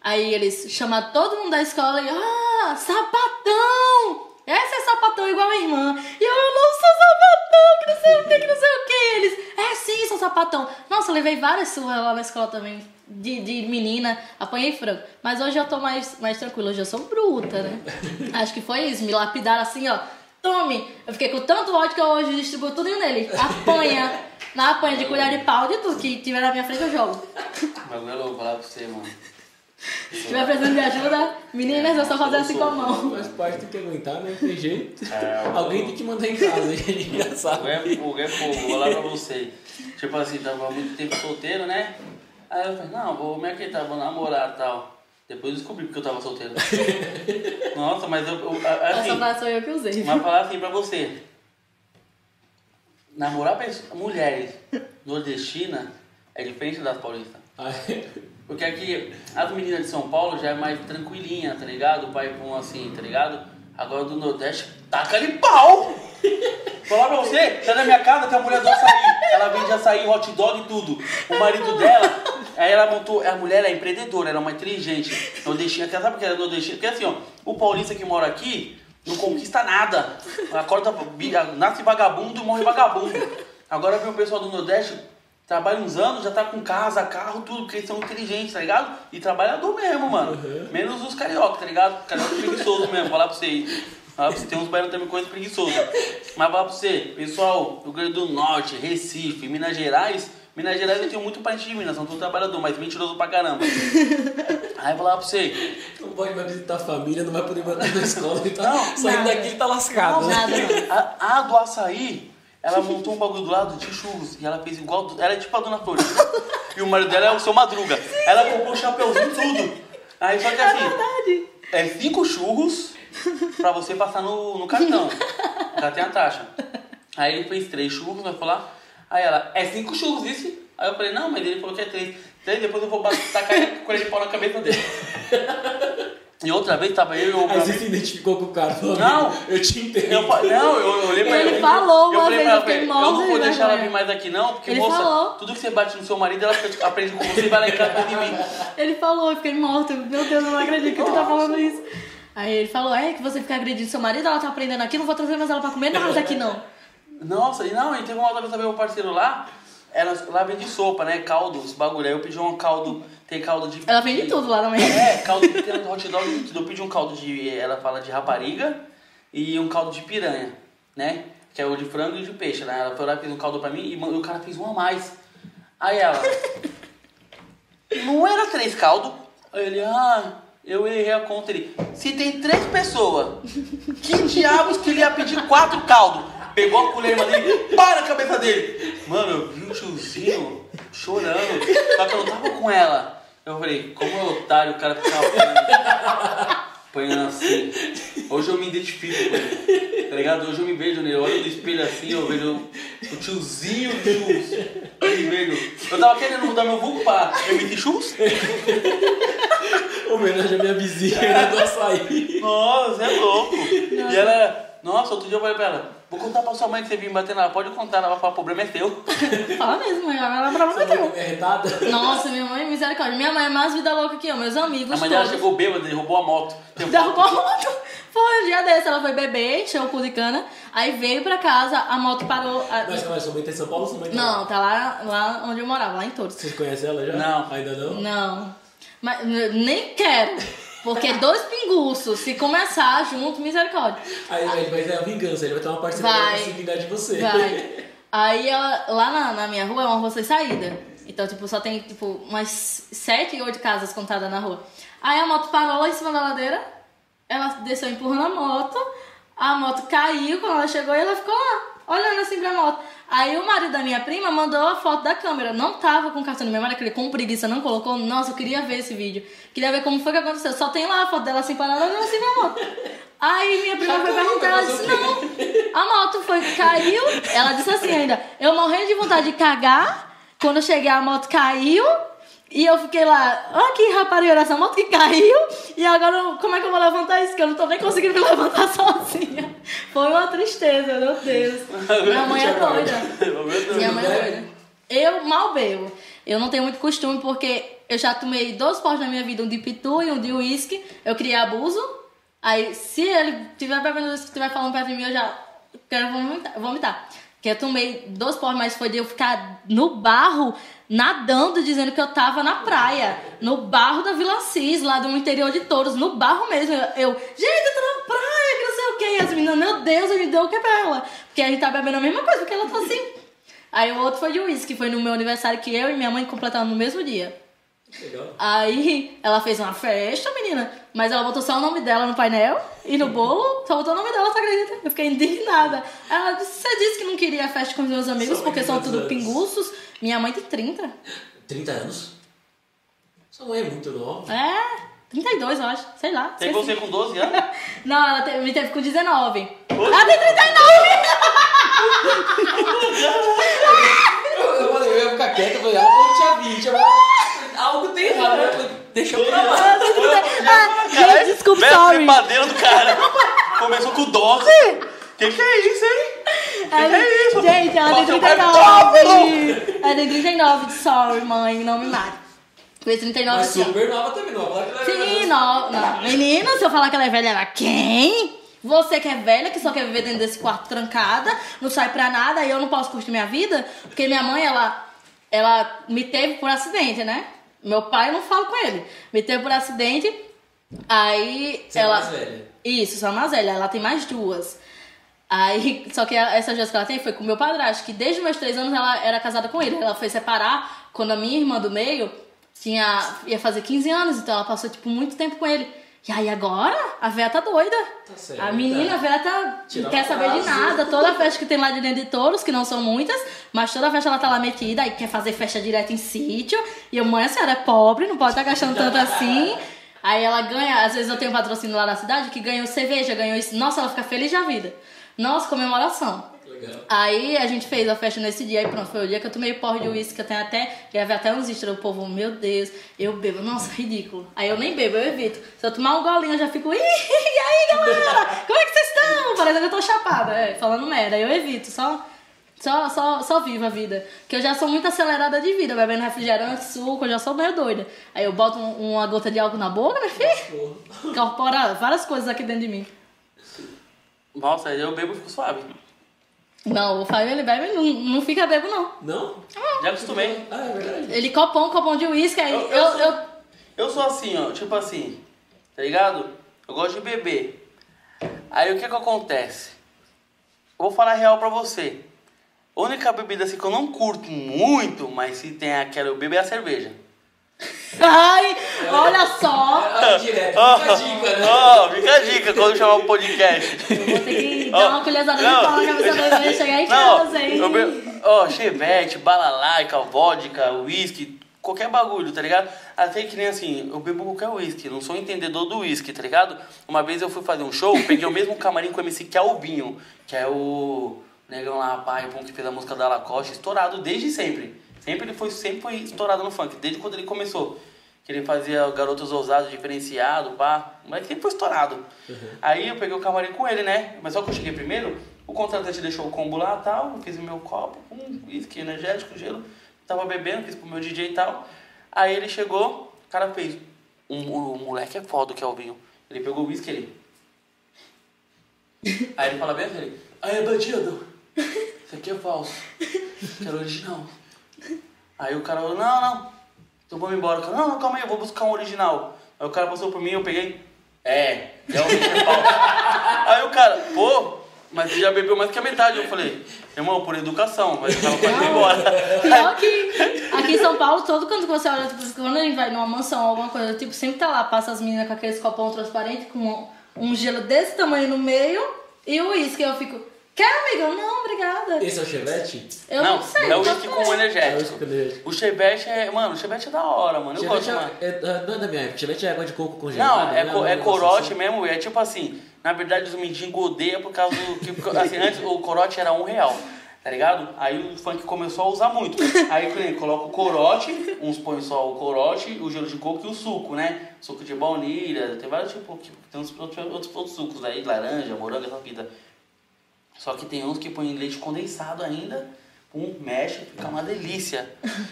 Aí eles chamaram todo mundo da escola e. Ah, sapatão! Essa é sapatão igual a irmã. E eu, eu não sou sapatão, que não sei o que, que não sei o que. Eles, é sim, sou sapatão. Nossa, eu levei várias surras lá na escola também. De, de menina, apanhei frango. Mas hoje eu tô mais, mais tranquila, hoje eu sou bruta, né? [laughs] Acho que foi isso, me lapidaram assim, ó. Tome! Eu fiquei com tanto ódio que eu hoje distribuo tudo nele. Apanha. Na apanha de colher de pau, de tudo que tiver na minha frente eu jogo. Mas eu vou falar pra você, mano. Se tiver precisando de ajuda, meninas, eu só fazer assim com a mão. Mas parte tem que aguentar, né? Não tem jeito. É, eu- Alguém tem que mandar em casa, [laughs] gente sabe. é fogo, é fogo, vou falar pra você. Tipo assim, tava há muito tempo solteiro, né? Aí eu falei, não, vou me aquietar, vou namorar e tal. Depois eu descobri porque eu tava solteiro. [laughs] Nossa, mas eu. eu a- assim, Essa frase foi eu que usei. mas falar assim pra você. Namorar pessoas, mulheres nordestinas é diferente das paulistas. [laughs] Porque aqui as meninas de São Paulo já é mais tranquilinha, tá ligado? O pai pum assim, tá ligado? Agora do Nordeste, taca ali pau! Falar pra você, sai da minha casa tem a mulher do açaí. Ela vende açaí, hot dog e tudo. O marido dela, aí ela montou, a mulher é empreendedora, ela é uma inteligente. Nordestina, sabe por que ela é nordestina? Porque assim, ó, o paulista que mora aqui não conquista nada. Acorda, nasce vagabundo e morre vagabundo. Agora vem o pessoal do Nordeste, trabalha uns anos, já tá com casa, carro, tudo, porque eles são inteligentes, tá ligado? E trabalhador mesmo, mano. Menos os carioca, tá ligado? Carioca preguiçoso mesmo, falar pra vocês. Pra você, tem uns baianos também coisa preguiçoso. Mas falar pra você, pessoal, Rio Grande do Norte, Recife, Minas Gerais. Minas Gerais eu tenho muito parente de Minas, são todos trabalhadores, mas mentiroso pra caramba. Aí falar pra você, não pode mais visitar a família, não vai poder mandar na escola. Ele tá Não, saindo nada. daqui ele tá lascado. né? Nada, não. A, a do açaí, ela montou um bagulho do lado de churros e ela fez igual. do- Ela é tipo a dona Flor. e o marido dela é o seu Madruga. Ela comprou o chapeuzinho e tudo. Aí só que assim. É cinco churros pra você passar no, no cartão. Já tem a taxa. Aí ele fez três churros, vai falar. Aí ela, é cinco churros isso? Aí eu falei, não, mas ele falou que é três. Três, depois eu vou bater- tacar colher de pau na cabeça dele. E outra vez tava eu e o Aí você se identificou com o cara. falou, Não. "Amigo, Eu te entendo. eu, não, eu, eu olhei pra Ele ele. falou eu uma falei vez, pra eu ela, eu morta não vou deixar ela vir mais aqui não, porque Ele moça, falou. tudo que você bate no seu marido, ela fica- aprende com você e vai lá em casa de mim. Ele falou, eu fiquei morta. Meu Deus, eu não acredito que tu tá falando isso. Aí ele falou, é que você fica agredindo seu marido, ela tá aprendendo aqui, não vou trazer mais ela pra comer nada aqui não. Nossa, e não, e teve uma outra vez também, um parceiro lá, ela, lá vende sopa, né? Caldo, esse bagulho. Aí eu pedi um caldo, tem caldo de. Ela vende tudo lá também. É, caldo de hot dog e. Eu pedi um caldo de. Ela fala de rapariga e um caldo de piranha, né? Que é o de frango e de peixe, né? Ela foi lá e fez um caldo pra mim e man- o cara fez um a mais. Aí ela. [laughs] Não era três caldos? Aí ele, ah, eu errei a conta. Ele, se tem três pessoas, que diabos que ele ia pedir quatro caldos? Pegou a colher dele, para a cabeça dele. Mano, eu vi o tiozinho chorando, só que eu não tava com ela. Eu falei, como é otário, o cara ficava apanhando, assim. Hoje eu me identifico com ele, tá ligado? Hoje eu me vejo nele, eu olho no espelho assim, eu vejo o tiozinho Chus. Vejo. Eu tava querendo mudar meu vulgo pra MC Chus. Homenagem à minha vizinha né, do açaí. Nossa, é louco. E ela, nossa, outro dia eu falei pra ela, vou contar pra sua mãe que você veio bater nela, pode contar, ela vai falar, o problema é teu. [laughs] Fala mesmo, mãe, ela é Sua teu. mãe é retada? Nossa, minha mãe, misericórdia. Minha mãe é mais vida louca que eu, meus amigos A mãe dela todos. chegou bêbada e roubou a moto. [laughs] Derrubou a moto. Foi um dia desse, ela foi beber, encheu o cu de cana, aí veio pra casa, a moto parou. a- Mas aí, sua mãe tá em São Paulo ou sua mãe tá Não, tá lá, lá onde eu morava, lá em Touros. Você conhece ela já? Não. Ainda não? Não. Mas nem quero. Porque dois pinguços, se começar junto, misericórdia. Aí, aí, mas é a vingança, ele vai ter uma parceria Vai. pra se vingar de você. Vai. [laughs] Aí ela, lá na, na minha rua é uma rua sem saída. Então, tipo, só tem, tipo, umas sete, oito casas contadas na rua. Aí a moto parou lá em cima da ladeira, ela desceu empurrando a moto, a moto caiu quando ela chegou e ela ficou lá, olhando assim pra moto. Aí o marido da minha prima mandou a foto da câmera. Não tava com cartão de memória, que ele com preguiça não colocou. Nossa, eu queria ver esse vídeo. Queria ver como foi que aconteceu. Só tem lá a foto dela assim parada, olhando assim pra moto. Aí minha prima foi perguntar, ela disse, não, a moto foi, caiu. Ela disse assim ainda, eu morrendo de vontade de cagar. Quando eu cheguei, a moto caiu. E eu fiquei lá, ó que rapariga essa moto que caiu. E agora, como é que eu vou levantar isso? Que eu não tô nem conseguindo me levantar [laughs] sozinha. Foi uma tristeza, meu Deus. [laughs] Minha mãe é doida. [laughs] Minha mãe é bebe? doida. Eu mal bebo. Eu não tenho muito costume porque eu já tomei dois potes na minha vida, um de pitu e um de uísque. Eu criei abuso. Aí, se ele estiver bebendo uísque, estiver falando perto de mim, eu já quero vomitar. vomitar. Porque eu tomei dois potes, mas foi de eu ficar no barro, nadando, dizendo que eu tava na praia. No barro da Vila Cis, lá do interior de Touros. No barro mesmo. Eu, gente, eu tô na praia, que não sei o quê. E as meninas, meu Deus, a gente deu o que pra ela? Porque a gente tá bebendo a mesma coisa, porque ela tá assim. Aí o outro foi de uísque, foi no meu aniversário que eu e minha mãe completaram no mesmo dia. Legal. Aí ela fez uma festa, menina, mas ela botou só o nome dela no painel e no bolo, só botou o nome dela, você acredita? Eu fiquei indignada. Ela disse, você disse que não queria festa com os meus amigos mãe porque são tudo anos? pinguços. Minha mãe tem 30. 30 anos? Sua mãe é muito nova. É, 32, eu acho. Sei lá. Tem esqueci. você com 12 anos? [laughs] Não, ela te- me teve com 19. Oxe. Ela tem 39! [laughs] Eu, eu falei, eu ia ficar quieto, eu falei, ela que tinha 20. Eu falei, algo tem errado. Falei, deixa eu pra lá. Ah, gente, desculpa, velho, sorry. trepadeira do cara. Começou com 12. Que que é isso, hein? Que é isso? Gente, ela tem Nossa, eu quero 39. Ela tem 39. Sorry, mãe, não me mate. Fez 39 Mas ano. super nova também, não. Fala que ela é Sim, velha, não, não. Menina, se eu falar que ela é velha, ela quem? Você que é velha, que só quer viver dentro desse quarto trancada, não sai pra nada, e eu não posso curtir minha vida, porque minha mãe, ela, ela me teve por acidente, né? Meu pai, eu não falo com ele. Me teve por acidente, aí Você é ela... mais velha. Isso, sou a mais velha, ela tem mais duas. Aí, [laughs] só que essa duas que ela tem foi com meu padrasto, que desde meus três anos ela era casada com ele. Ela foi separar quando a minha irmã do meio tinha, ia fazer 15 anos, então ela passou, tipo, muito tempo com ele. E aí agora, a véia tá doida. Tá certo. A menina, a véia tá, quer saber de nada. Toda festa que tem lá de dentro de touros, que não são muitas, mas toda festa ela tá lá metida, aí quer fazer festa direto em sítio. E eu, mãe, a senhora é pobre, não pode estar gastando tanto assim. Aí ela ganha, às vezes eu tenho um patrocínio lá na cidade que ganhou cerveja, ganhou isso. Nossa, ela fica feliz da vida. Nossa, comemoração. Legal. Aí a gente fez a festa nesse dia, aí pronto, foi o dia que eu tomei porre de uísque, que eu tenho até, gravei até uns extras, o povo, meu Deus, eu bebo, nossa, ridículo. Aí eu nem bebo, eu evito. Se eu tomar um golinho, eu já fico, ih, [laughs] e aí galera, como é que vocês estão? Parece que eu tô chapada, é, falando merda, aí eu evito, só, só, só, só vivo a vida. Porque eu já sou muito acelerada de vida, bebendo refrigerante, suco, eu já sou meio doida. Aí eu boto um- uma gota de álcool na boca, meu filho, incorpora várias coisas aqui dentro de mim. Nossa, eu bebo e fico suave. Não, o Fábio ele bebe, não, não fica bebo não. Não? Já acostumei. Ah, é verdade. Ele copão, copão de uísque, aí Eu- eu, eu eu, sou- Eu sou assim, ó, tipo assim, tá ligado? Eu gosto de beber. Aí o que que acontece? Eu vou falar a real pra você. A única bebida assim que eu não curto muito, mas se tem aquela eu bebo é a cerveja. Ai, olha só. Ah, direto. Ó, Fica a dica, né? ó, fica a dica quando chamar o podcast. Eu vou ter que Ó, dar uma colherzada de não. pau na cabeça da bebê e chegar em Não, casa, hein? Ó, chevette, balalaica, vodka, whisky, qualquer bagulho, tá ligado? Até que nem assim, eu bebo qualquer whisky, não sou entendedor do whisky, tá ligado? Uma vez eu fui fazer um show, peguei o mesmo camarim com o MC que é o Binho, que é o negão lá, pai, pô, que fez a música da Lacoste, estourado desde sempre. Sempre ele foi, sempre foi estourado no funk, desde quando ele começou. Que ele fazia garotos ousados, diferenciado, pá. Mas sempre foi estourado. Aí eu peguei o camarim com ele, né? Mas só que eu cheguei primeiro, o contratante deixou o combo lá e tal, eu fiz o meu copo, um uísque energético, gelo. Tava bebendo, fiz pro meu DJ e tal. Aí ele chegou, o cara fez. Um, o moleque é foda que é o vinho. Ele pegou o uísque ele. Aí ele fala bem assim, ele. Aí é bandido. Isso aqui é falso. Quero original. Aí o cara falou, não, não. Então vamos embora. Não, não, calma aí, eu vou buscar um original. Aí o cara passou por mim, eu peguei. É, é falso. [laughs] aí o cara, pô, mas você já bebeu mais que a metade. Eu falei, irmão, por educação, mas tava quase embora. [laughs] Pior que aqui em São Paulo, todo que você olha, tipo, quando gente vai numa mansão ou alguma coisa, tipo, sempre tá lá, passa as meninas com aqueles copão transparente com um gelo desse tamanho no meio e o uísque. Eu fico, quer, amiga? Não, obrigada. Esse é o Chevette? Eu não, sei. é o não uísque sei. com É o energético. uísque com energético. O chevette é, mano, o chevette é da hora, mano. Eu gosto, Chevette mano. é, é, não é da minha época. Chevette é água de coco congelada. Não, é, né? co- Um é corote assim. mesmo, é tipo assim, na verdade os mendigos odeiam por causa do que, assim, antes o corote era um real, tá ligado? Aí o funk começou a usar muito. Aí por coloca o corote, uns põem só o corote, o gelo de coco e o suco, né? Suco de baunilha, tem vários tipos, que- tem uns outros, outros, outros sucos aí, laranja, morango, essa vida. Só que tem uns que põem leite condensado ainda, pum, mexe, fica uma delícia.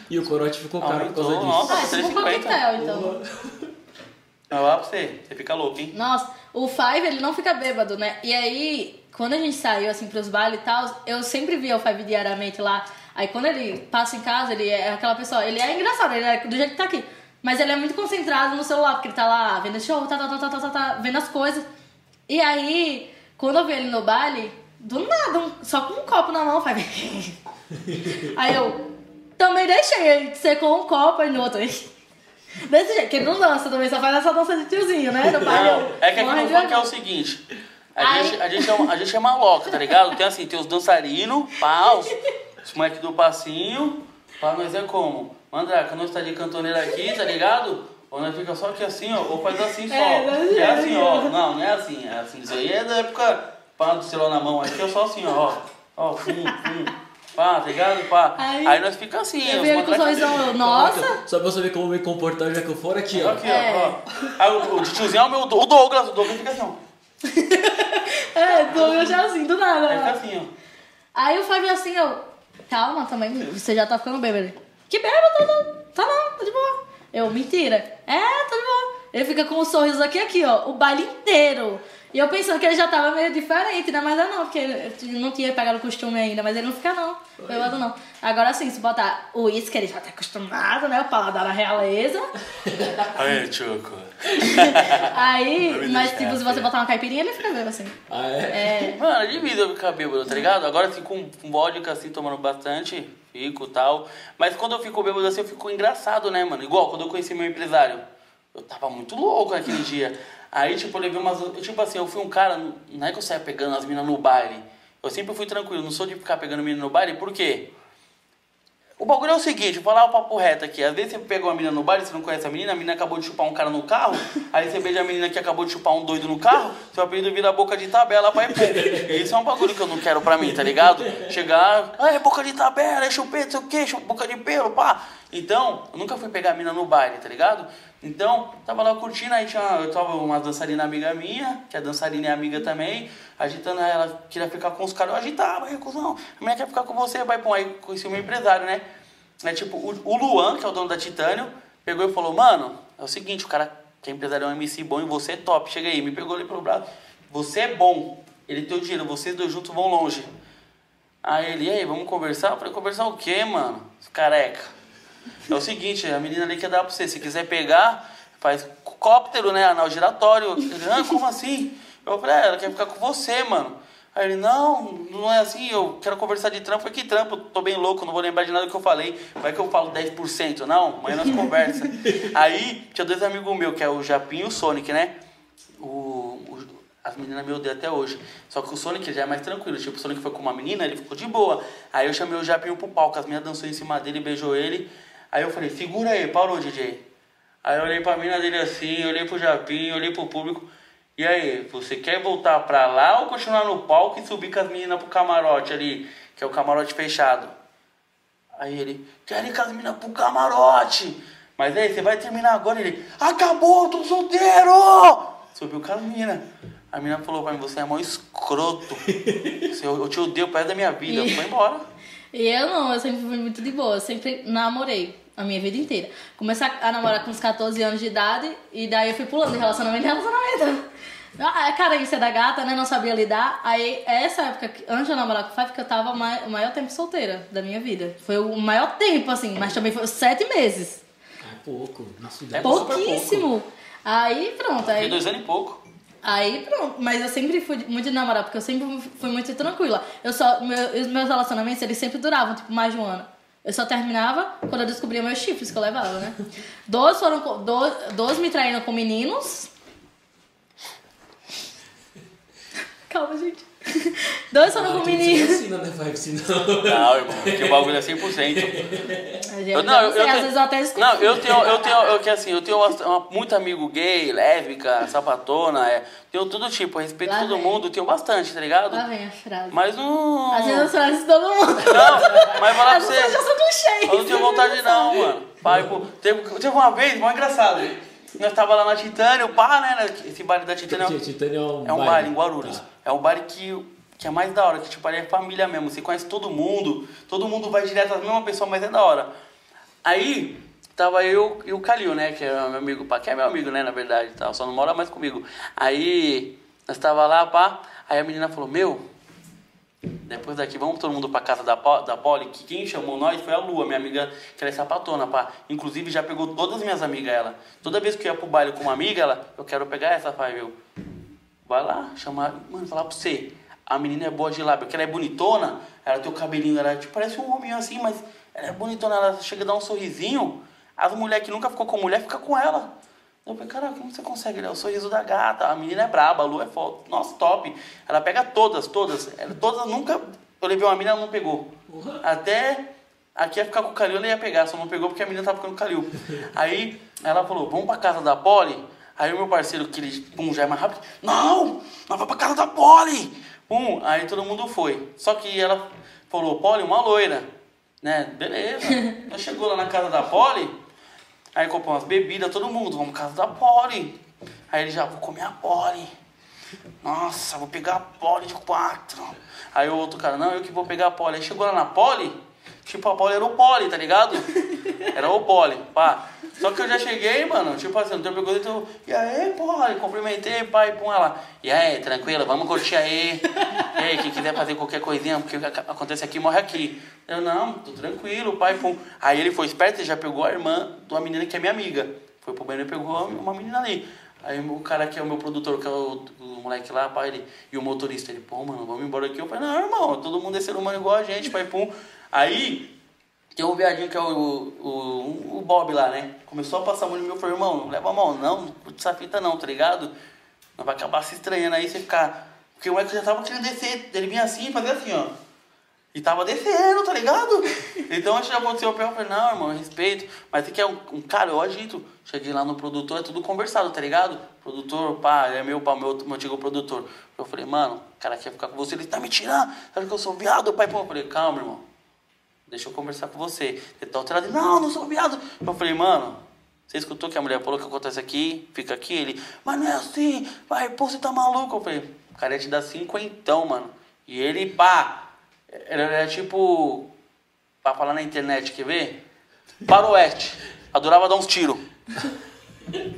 E o corote ficou caro por causa disso. Ah, é tipo um 3,50. coquetel, então. Vai lá pra você, você fica louco, hein? Nossa, o Five, ele não fica bêbado, né? E aí, quando a gente saiu, assim, pros bailes e tal, eu sempre via o Five diariamente lá. Aí quando ele passa em casa, ele é aquela pessoa, ele é engraçado, ele é do jeito que tá aqui. Mas ele é muito concentrado no celular, porque ele tá lá vendo show, tá, tá, tá, tá, tá, tá, tá, vendo as coisas. E aí, quando eu vi ele no baile, do nada, um- só com um copo na mão, Five. [laughs] aí eu também deixei, ele secou um copo e no outro. [laughs] Desse jeito, que ele não dança também, só faz essa dança de tiozinho, né? No baile, Não, eu é que aqui no funk é o seguinte. A, gente, a, gente é, uma- a gente é maloca, tá ligado? Tem assim, tem os dançarinos, pá, os, moleques do passinho, pá, nós é como? Mandraca, nós tá de cantoneira aqui, tá ligado? Ou nós fica só aqui assim, ó, ou faz assim só. É, é, assim, ó. Não, não é assim, é assim. Isso aí é da época pá do celular na mão. Aqui é só assim, ó. Ó, fum, fum. Pá, tá ligado? Pá. Aí- Aí, nós fica assim, Eu ele com o moleques- sorrisão, eu, nossa. Só pra eu saber como me comportar já que eu for aqui, ó. Aqui, É. ó. Aí o, o tiozinho é o meu, o Douglas, o Douglas fica assim, ó. [laughs] É, eu já assim, do nada. Aí fica assim, ó. Aí o Fábio assim, eu. Calma também, você já tá ficando bêbado. Que bêbado? Tá, não, tá não, tá de boa. Eu, mentira. É, tá de boa. Ele fica com um sorriso aqui, aqui, ó, o baile inteiro. E eu pensando que ele já tava meio diferente, né? Mas é não, porque ele não tinha pegado o costume ainda, mas ele não fica não, bêbado não. Agora sim, se botar o uísque, ele já tá acostumado, né? O paladar da realeza. [laughs] Aí, Choco. Aí, mas tipo, se você botar uma caipirinha, ele fica bêbado assim. Ah, é? É. Mano, é difícil eu ficar bêbado, tá ligado? Agora, assim, com, com vodka, assim, tomando bastante, fico e tal. Mas quando eu fico bêbado, assim, eu fico engraçado, né, mano? Igual quando eu conheci meu empresário. Eu tava muito louco naquele dia. Aí, tipo, eu levei umas... Tipo assim, eu fui um cara... Não é que eu saia pegando as minas no baile. Eu sempre fui tranquilo. Não sou de ficar pegando menina no baile. Por quê? O bagulho é o seguinte, vou falar o papo reto aqui. Às vezes você pega uma menina no baile, você não conhece a menina, a menina acabou de chupar um cara no carro, [laughs] aí você beija a menina que acabou de chupar um doido no carro, seu apelido vira boca de tabela, pai pum. E Isso é um bagulho que eu não quero pra mim, tá ligado? Chegar, ah, é boca de tabela, é chupeta, não sei o quê, chup- boca de pelo, pá. Então, eu nunca fui pegar a menina no baile, tá ligado? Então, tava lá curtindo, aí tinha, eu tava uma dançarina amiga minha, que a dançarina é amiga também, agitando ela, queria ficar com os caras, eu agitava, aí, cuzão, a menina quer ficar com você, vai, pô, aí conheci o meu empresário, né? É tipo, o, Luan, que é o dono da Titânio, pegou e falou, mano, é o seguinte, o cara que é empresário é um MC bom e você é top, chega aí, me pegou ali pelo braço, você é bom, ele tem o dinheiro, vocês dois juntos vão longe. Aí ele, e aí, vamos conversar? Eu falei, conversar o quê, mano? Careca. É o seguinte, a menina ali quer dar pra você. Se quiser pegar, faz cóptero, né? Anal giratório. Ah, como assim? Eu falei, é, ela quer ficar com você, mano. Aí ele, não, não é assim, eu quero conversar de trampo. Falei, que trampo? Tô bem louco, não vou lembrar de nada que eu falei. Vai que eu falo 10%. Não, amanhã nós conversa. [laughs] Aí tinha dois amigos meus, que é o Japinho e o Sonic, né? O, o- as meninas me odeiam até hoje. Só que o Sonic já é mais tranquilo. Tipo, o Sonic foi com uma menina, ele ficou de boa. Aí eu chamei o Japinho pro palco, as meninas dançou em cima dele, beijou ele. Aí eu falei, segura aí, parou, DJ. Aí eu olhei pra mina dele assim, olhei pro Japinho, olhei pro público. E aí, você quer voltar pra lá ou continuar no palco e subir com as meninas pro camarote ali, que é o camarote fechado? Aí ele, quero ir com as meninas pro camarote. Mas aí, você vai terminar agora? Ele, acabou, tô solteiro! Subiu com as minas. A menina falou pra mim, você é mó escroto. [laughs] Eu, te odeio perto da minha vida. Foi embora. E eu não, eu sempre fui muito de boa, eu sempre namorei a minha vida inteira. Comecei a a namorar com uns 14 anos de idade e daí eu fui pulando de relacionamento em relacionamento. Ah, A carência da gata, né? Não sabia lidar. Aí, essa época, que- antes de eu namorar com o Fábio, que eu tava mai- o maior tempo solteira da minha vida. Foi o maior tempo, assim, mas também foi sete meses. Ah, pouco. Isso É dá. pouco. Pouquíssimo. Aí, pronto. Fiquei Aí, dois anos e pouco. Aí pronto, mas eu sempre fui muito de namorar, porque eu sempre fui muito tranquila. Eu só, meu- os meus relacionamentos, eles sempre duravam, tipo, mais de um ano. Eu só terminava quando eu descobria meus chifres que eu levava, né? Dois foram, dois, dois me traindo com meninos. Calma, gente. Dois foram com meninos. Assim, não é vibe, senão. Não, irmão, que o bagulho é 100%. Eu, não, sei, às vezes eu até escuto. Não, eu tenho, eu tenho, eu que assim, eu tenho uma- uma- muito amigo gay, lésbica, sapatona, é, tenho todo tipo, eu respeito Lá todo vem. mundo, tenho bastante, tá ligado? Lá vem a frase. Mas não. Às vezes eu sou de todo mundo. Não, mas falar [laughs] pra vezes eu já você. sou clichê. Eu não tenho vontade não, mano. Pai, pô, teve, teve uma vez, mó engraçado. Nós tava lá na Titânia, o pá, né? Esse baile da Titânia. Gente, Titânia é um É um baile. baile em Guarulhos. Tá. É um baile que, que é mais da hora, que tipo, é família mesmo. Você conhece todo mundo, todo mundo vai direto à mesma pessoa, mas é da hora. Aí, tava eu e o Calil, né? Que é meu amigo, que é meu amigo, né, na verdade, tá, só não mora mais comigo. Aí, nós tava lá, pá, aí a menina falou, meu, depois daqui, vamos todo mundo pra casa da, da Polly, que quem chamou nós foi a Lua, minha amiga, que ela é sapatona, pá. Inclusive, já pegou todas as minhas amigas, ela. Toda vez que eu ia pro baile com uma amiga, ela, eu quero pegar essa, pai, viu? Vai lá, chamar, mano, falar pra você. A menina é boa de lábio, porque ela é bonitona, ela tem o cabelinho, ela tipo, parece um homem assim, mas ela é bonitona, ela chega a dar um sorrisinho. As mulheres que nunca ficou com mulher, fica com ela. Eu falei, cara, como você consegue? É o sorriso da gata, a menina é braba, a lua é foda. Nossa, top. Ela pega todas, todas. Ela, todas nunca. Eu levei uma menina, ela não pegou. Até Aqui ia ficar com o Calil, ela ia pegar, só não pegou porque a menina tava ficando com o Calil. [laughs] Aí ela falou, vamos pra casa da Polly? Aí o meu parceiro, que ele, pum, já é mais rápido, não, nós vamos pra casa da Polly! Pum, aí todo mundo foi. Só que ela falou, Polly, uma loira. Né, beleza. [laughs] Nós chegou lá na casa da Polly, aí comprou umas bebidas, todo mundo, vamos pra casa da Polly. Aí ele já, vou comer a Polly. Nossa, vou pegar a Polly de quatro. Aí o outro cara, não, eu que vou pegar a Polly. Aí chegou lá na Polly, tipo, a Polly era o Polly, tá ligado? Era o Polly, pá. Só que eu já cheguei, mano, tipo assim, não tem pegou então, e aí, Polly, cumprimentei, pai, pum, ela. E aí, tranquilo, vamos curtir aí. E aí, quem quiser fazer qualquer coisinha, porque o que ac- acontece aqui, morre aqui. Eu, não, tô tranquilo, pai, pum. Aí ele foi esperto e já pegou a irmã de uma menina que é minha amiga. Foi pro banheiro e pegou uma menina ali. Aí o cara que é o meu produtor, que é o, o moleque lá, pai, ele, e o motorista, ele, pô, mano, vamos embora aqui. Eu falei, não, irmão, todo mundo é ser humano igual a gente, pai, pum. Aí, tem um viadinho que é o, o, o Bob lá, né? Começou a passar a mão no meu, eu falei, irmão, não leva a mão, não, não essa fita não, tá ligado? Não vai acabar se estranhando aí, você ficar... Porque o moleque já tava querendo descer, ele vinha assim, fazia assim, ó. E tava descendo, tá ligado? [laughs] Então antes de acontecer o pior, eu falei, não, irmão, eu respeito. Mas tem que é um, um cara, eu agito. Cheguei lá no produtor, é tudo conversado, tá ligado? Produtor, pá, é meu pá, meu, meu antigo produtor. Eu falei, mano, o cara quer ficar com você, ele tá me tirando. Sabe que eu sou viado, pai? Pô, eu falei, calma, irmão. Deixa eu conversar com você. Ele tá alterado, não, não sou viado. Eu falei, mano, você escutou que a mulher falou que acontece aqui, fica aqui? Ele, mas não é assim, vai, pô, você tá maluco? Eu falei, o cara ia te dar cinquentão, mano. E ele, pá, era, era tipo, pra falar na internet, quer ver? Para o oeste, adorava dar uns tiros.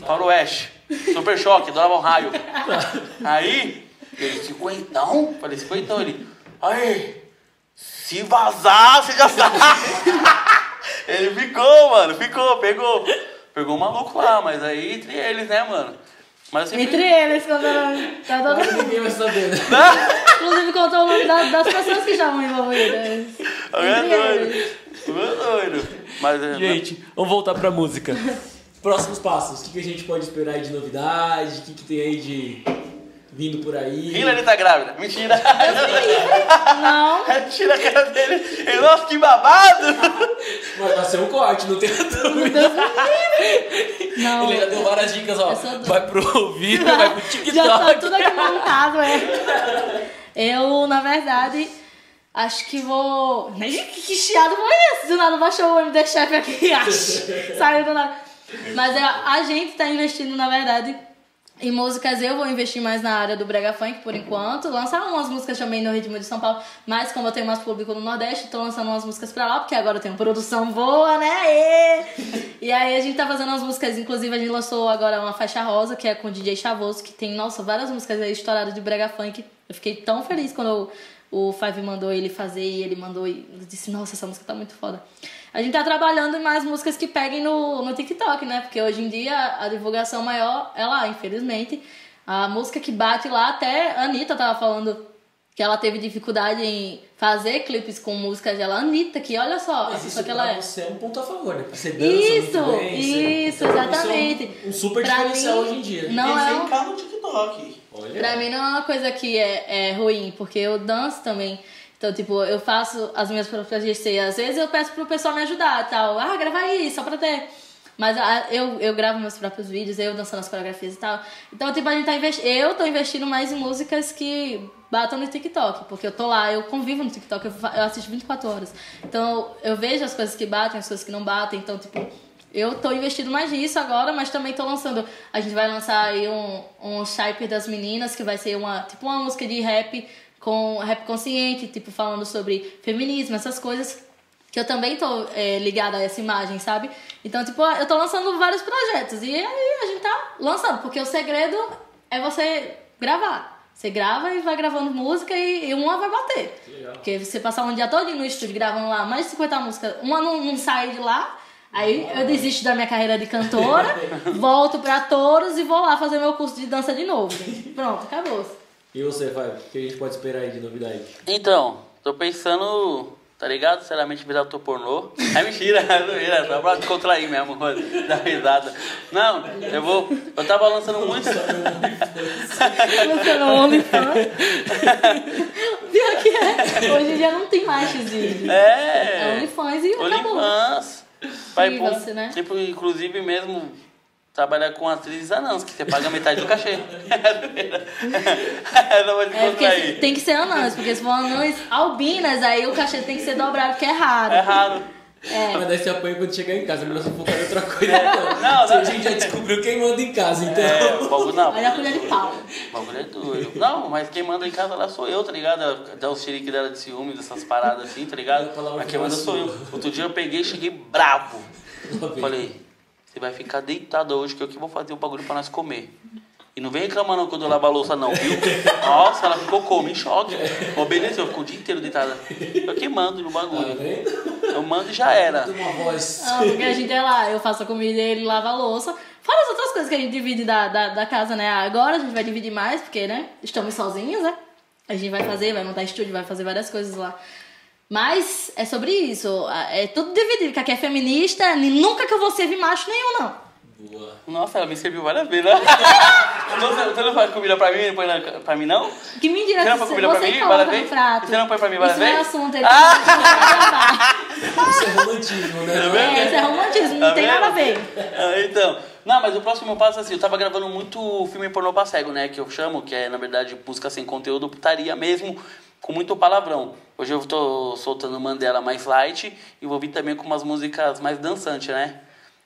Para o oeste, super choque, adorava um raio. Aí, ele, cinquentão? Falei, cinquentão, ele, aí, se vazar, você já sabe. [laughs] ele ficou, mano, ficou, pegou. Pegou o maluco lá, mas aí entre eles, né, mano? Mas sempre... Entre eles, quando tá todo... Ninguém vai saber, né? [laughs] Inclusive contou o nome da- das pessoas que estavam envolvidas. É doido. eles. É doido. Mas, é, Gente, vamos voltar pra música. Próximos passos. O que, que a gente pode esperar aí de novidade? O que, que tem aí de vindo por aí? Hillary tá grávida. Mentira. Não. [laughs] Tira a cara dele. Ele, Nossa, que babado. Mas vai ser um corte, não tem dúvida. Não. Ele já deu várias dicas, ó. Do- Vai pro vídeo, vai pro TikTok. [laughs] Já tá tudo aqui montado, é. Eu, na verdade, acho que vou. Nem que, que chiado foi esse? Do nada baixou o MD Chef aqui, [laughs] acho. Saiu do nada. Mas é, a gente tá investindo, na verdade, em músicas. Eu vou investir mais na área do Brega Funk por enquanto. Lançar umas músicas também no ritmo de São Paulo. Mas como eu tenho mais público no Nordeste, tô lançando umas músicas pra lá, porque agora eu tenho produção boa, né? Ê! E aí a gente tá fazendo umas músicas, inclusive a gente lançou agora uma faixa rosa, que é com o DJ Chavoso, que tem, nossa, várias músicas aí estouradas de Brega Funk. Eu fiquei tão feliz quando o Five mandou ele fazer e ele mandou e disse, nossa, essa música tá muito foda. A gente tá trabalhando em mais músicas que peguem no, no TikTok, né? Porque hoje em dia a divulgação maior é lá, infelizmente. A música que bate lá, até a Anitta tava falando que ela teve dificuldade em fazer clipes com músicas dela. Anitta, que olha só, Mas isso que ela pra é. você é um ponto a favor, né? Você dança Isso, muito bem, isso, então, exatamente. Isso é um, um super Pra diferencial mim, hoje em dia. Não é um- no TikTok. Olha. Pra mim não é uma coisa que é, é ruim, porque eu danço também. Então, tipo, eu faço as minhas próprias GC. Às vezes eu peço pro pessoal me ajudar tal. Ah, grava aí, só pra ter. Mas ah, eu, eu gravo meus próprios vídeos, eu dançando as coreografias e tal. Então, tipo, a gente tá investindo. Eu tô investindo mais em músicas que batam no TikTok. Porque eu tô lá, eu convivo no TikTok, eu, eu assisto 24 horas. Então, eu vejo as coisas que batem, as coisas que não batem. Então, tipo, eu tô investindo mais nisso agora, mas também tô lançando. A gente vai lançar aí um, um Shape das Meninas, que vai ser uma, tipo, uma música de rap com rap consciente, tipo, falando sobre feminismo, essas coisas. Que eu também tô é, ligada a essa imagem, sabe? Então, tipo, eu tô lançando vários projetos. E aí a gente tá lançando, porque o segredo é você gravar. Você grava e vai gravando música e, e uma vai bater. Legal. Porque você passar um dia todo no estúdio gravando lá mais de 50 músicas, uma não, não sai de lá, aí eu desisto da minha carreira de cantora, [laughs] volto pra touros e vou lá fazer meu curso de dança de novo. Pronto, acabou. E você, Fábio, o que a gente pode esperar aí de novidade? Então, tô pensando, tá ligado? Sinceramente, virar ator pornô. [laughs] É mentira, não é só pra descontrair mesmo, [laughs] dar risada. Não, eu vou. Eu tava lançando muito. [laughs] Não OnlyFans? Pior que é. Hoje em dia não tem mais X-Vídeo. É É. OnlyFans e acabou. OnlyFans. Vai você, né? tipo, inclusive mesmo trabalhar com atrizes anãs, que você paga metade do cachê. [laughs] Não vou te É porque tem que ser anãs, porque se for anãs albinas, aí o cachê tem que ser dobrado, que é raro. É raro. É. Mas daí você apanha quando chegar em casa, é melhor você focar em outra coisa. É, Então. não, Você- não. A gente já descobriu quem manda em casa, então. É, o bagulho não. Olha a colher de pau. O bagulho é doido. Não, mas quem manda em casa lá sou eu, tá ligado? Dá os xerique dela de ciúme, dessas paradas assim, tá ligado? Mas que quem manda sou eu. Outro dia eu peguei e cheguei bravo. Falei, você vai ficar deitada hoje que eu que vou fazer o bagulho pra nós comer. E não vem reclamar não quando eu lavo a louça não, viu? [laughs] Nossa, ela ficou como? Em choque. Obedeceu, ficou o dia inteiro deitada. Eu que mando no Tá bagulho. vendo? Eu mando e já era. Uma voz. Ah, porque a gente é lá, eu faço a comida e ele lava a louça. Fora as outras coisas que a gente divide da, da, da casa, né? Agora a gente vai dividir mais, porque, né? Estamos sozinhos, né? A gente vai fazer, vai montar estúdio, vai fazer várias coisas lá. Mas é sobre isso. É tudo dividido. Que aqui é feminista, nunca que eu vou servir macho nenhum, não. Boa. Nossa, ela me serviu várias vezes, né? [laughs] Você, você não faz comida pra mim e põe na, pra mim, não? Que mentira Você não você, comida pra mim várias vezes? prato. Você não põe pra mim várias Isso não é vezes? assunto aí. Ah! que a gente vai gravar. Isso é romantismo, né? Tá? É, isso é romantismo, não Tá tem nada a ver. Ah, então. Não, mas o próximo passo é assim, eu tava gravando muito filme pornô pra cego, né? Que eu chamo, que é, na verdade, busca sem conteúdo, putaria mesmo, com muito palavrão. Hoje eu tô soltando Mandela mais light e vou vir também com umas músicas mais dançantes, né?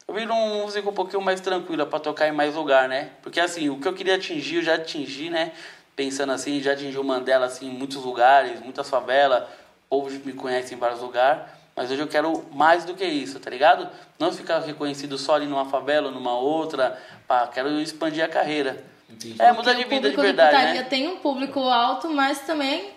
Eu vi uma música um pouquinho mais tranquila pra tocar em mais lugar, né? Porque assim, o que eu queria atingir, eu já atingi, né? Pensando assim, já atingi o Mandela assim, em muitos lugares, muitas favelas, o povo me conhece em vários lugares. Mas hoje eu quero mais do que isso, tá ligado? Não ficar reconhecido só ali numa favela, numa outra. Pá, quero expandir a carreira. Entendi. É, mudar de vida de verdade, putaria né? tem um público alto, mas também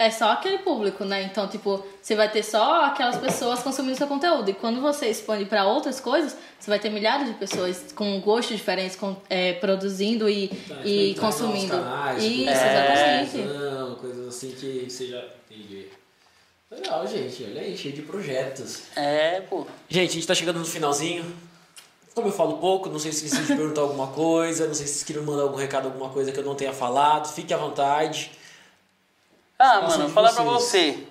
é só aquele público, né? Então, tipo, você vai ter só aquelas pessoas consumindo seu conteúdo. E quando você expande para outras coisas, você vai ter milhares de pessoas com gostos diferentes, com, é, produzindo e, Tá, e tipo, consumindo. canais, Isso, tipo, exatamente. Não, coisas assim que seja. Entendi. Legal, gente. Olha aí, cheio de projetos. É, pô. Gente, a gente tá chegando no finalzinho. Como eu falo pouco, não sei se vocês de perguntar alguma coisa, não sei se vocês queriam mandar algum recado, alguma coisa que eu não tenha falado. Fique à vontade. Ah, mano, falar pra você.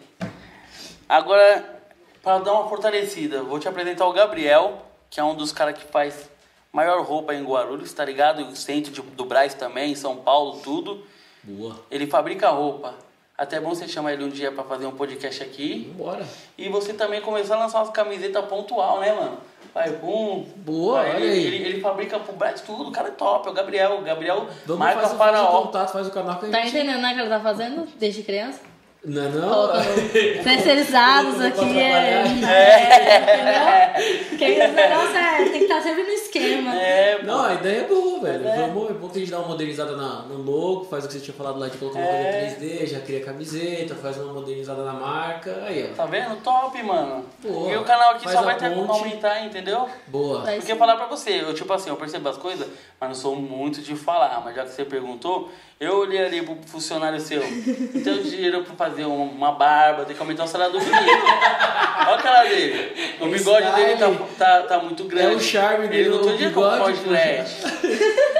Agora, pra dar uma fortalecida, vou te apresentar o Gabriel, que é um dos caras que faz maior roupa em Guarulhos, tá ligado? O centro de, do Braz também, em São Paulo, tudo. Boa. Ele fabrica roupa. Até é bom você chamar ele um dia pra fazer um podcast aqui. Vambora. E você também começar a lançar umas camisetas pontual, né, mano? Vai, pum. Boa, Vai, olha ele, aí. Ele, ele fabrica pro Braz tudo, o cara é top, é o Gabriel. O Gabriel Vamos marca fazer, para faz o contato, faz o canal que Tá entendendo, né, que ela tá fazendo desde criança? Não, não. [laughs] Terceirizados aqui, é, é, entendeu? Porque esse negócio é, tem que estar sempre no esquema. É, pô. Não, a ideia é boa, velho. Vamos, é bom que a gente dá uma modernizada na, no logo, faz o que você tinha falado lá de colocar uma É. coisa 3D, já cria camiseta, faz uma modernizada na marca. Aí, ó. Tá vendo? Top, mano. Boa. E o canal aqui Faz só vai ter como ponte. aumentar, entendeu? Boa. Porque falar pra você, eu tipo assim, eu percebo as coisas, mas não sou muito de falar. Mas já que você perguntou, eu olhei ali pro funcionário seu. Tem dinheiro pra fazer um- uma barba, tem que aumentar o salário do menino. Olha a cara dele. O bigode Esse dele tá, tá, tá muito grande. É o charme Ele dele, não o tem dinheiro pra poxa. LED.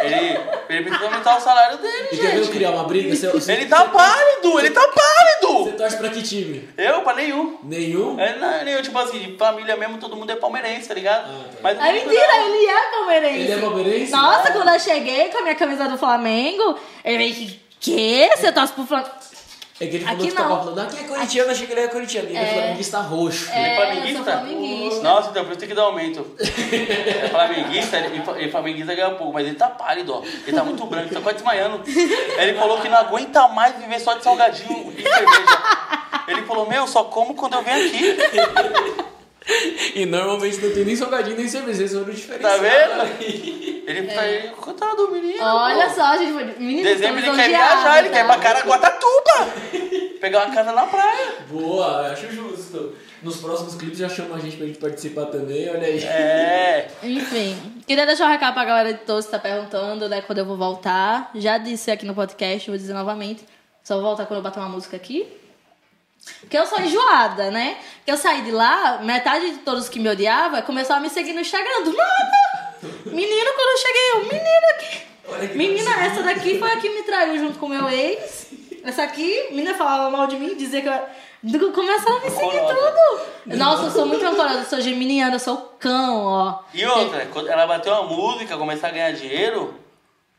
Ele, ele precisa aumentar o salário dele, E quer ver eu gente. criar uma briga? Você, você, Ele tá pálido, ele tá pálido. Você torce pra que time? Eu, pra nenhum. Nenhum? É, não, eu, tipo assim, de família mesmo, todo mundo é palmeirense, tá ligado? Ah, tá. Mas É mentira, ele é palmeirense. Ele é palmeirense? Nossa, quando eu cheguei com a minha camisa do Flamengo, ele veio que, que? Você torce pro Flamengo? É que ele falou Aqui que tava não. falando, aqui é corintiano, achei que ele era corintiano. E ele é flamenguista roxo. Ele é É, flamenguista? flamenguista. Nossa, então por isso tem que dar aumento. É flamenguista, ele, ele flamenguista ganha pouco, mas ele tá pálido, ó. Ele tá muito branco, tá quase desmaiando. Ele falou que não aguenta mais viver só de salgadinho e cerveja. Ele falou, meu, só como quando eu venho aqui. E normalmente não tem nem salgadinho nem cerveja, esse [laughs] é o diferente. Tá vendo? Ele tá aí, coitado do menino. Olha pô. só, gente. Menino, Dezembro ele quer viajar, ele odiados, quer ir tá? pra Caraguatatuba. Pegar uma casa na praia. Boa, eu acho justo. Nos próximos clipes já chama a gente pra gente participar também, olha aí. É. Enfim, queria deixar um recado pra galera de todos que tá perguntando, né, quando eu vou voltar. Já disse aqui no podcast, vou dizer novamente. Só vou voltar quando eu bater uma música aqui. Porque eu sou enjoada, né? Porque eu saí de lá, metade de todos que me odiavam começou a me seguir no Instagram. Do nada! Menino, quando eu cheguei, eu, menina aqui. Menina, essa daqui foi a que me traiu junto com meu ex. Essa aqui, menina falava mal de mim, dizia que eu. A me seguir tudo. Nossa, eu sou muito rancorosa, eu sou geminiana, eu sou cão, ó. E outra, quando ela bateu uma música, começar a ganhar dinheiro,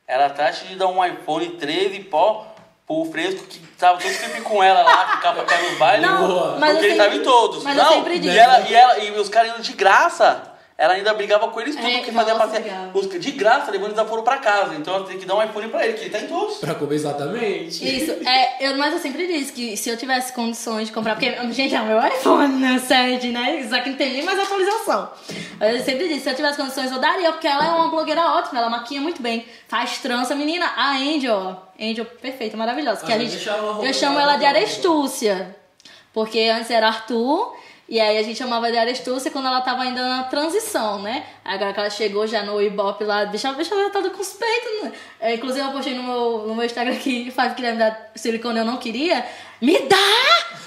ela taxa de dar um iPhone 13 pó pro fresco que tava todo sempre com ela lá, ficava pra nos bailes. Não, porque ele sempre, tava em todos. Mas não, eu sempre e, digo. ela, e, ela, e os caras indo de graça. Ela ainda brigava com eles tudo, É, que fazia passeio. Os, de graça, levando desaforo pra casa. Então ela tem que dar um iPhone pra ele, que ele tá em todos. Pra comer exatamente. Isso, é, eu, mas eu sempre disse que se eu tivesse condições de comprar, porque, gente, é o meu iPhone, né, 7, né? Isso aqui não tem nem mais atualização. Mas eu sempre disse, se eu tivesse condições, eu daria, porque ela é uma blogueira ótima, ela maquia muito bem, faz trança, menina, a Angel, ó, Angel perfeita, maravilhosa, que Ah, a vai gente, eu chamo ela de? Arestúcia, porque antes era Arthur, e aí a gente chamava de Arestúcia quando ela tava ainda na transição, né? Agora que ela chegou já no Ibope lá, deixa, deixa ela toda com os peitos, né? É, inclusive eu postei no meu, no meu Instagram que Five queria me dar silicone, eu não queria. Me dá!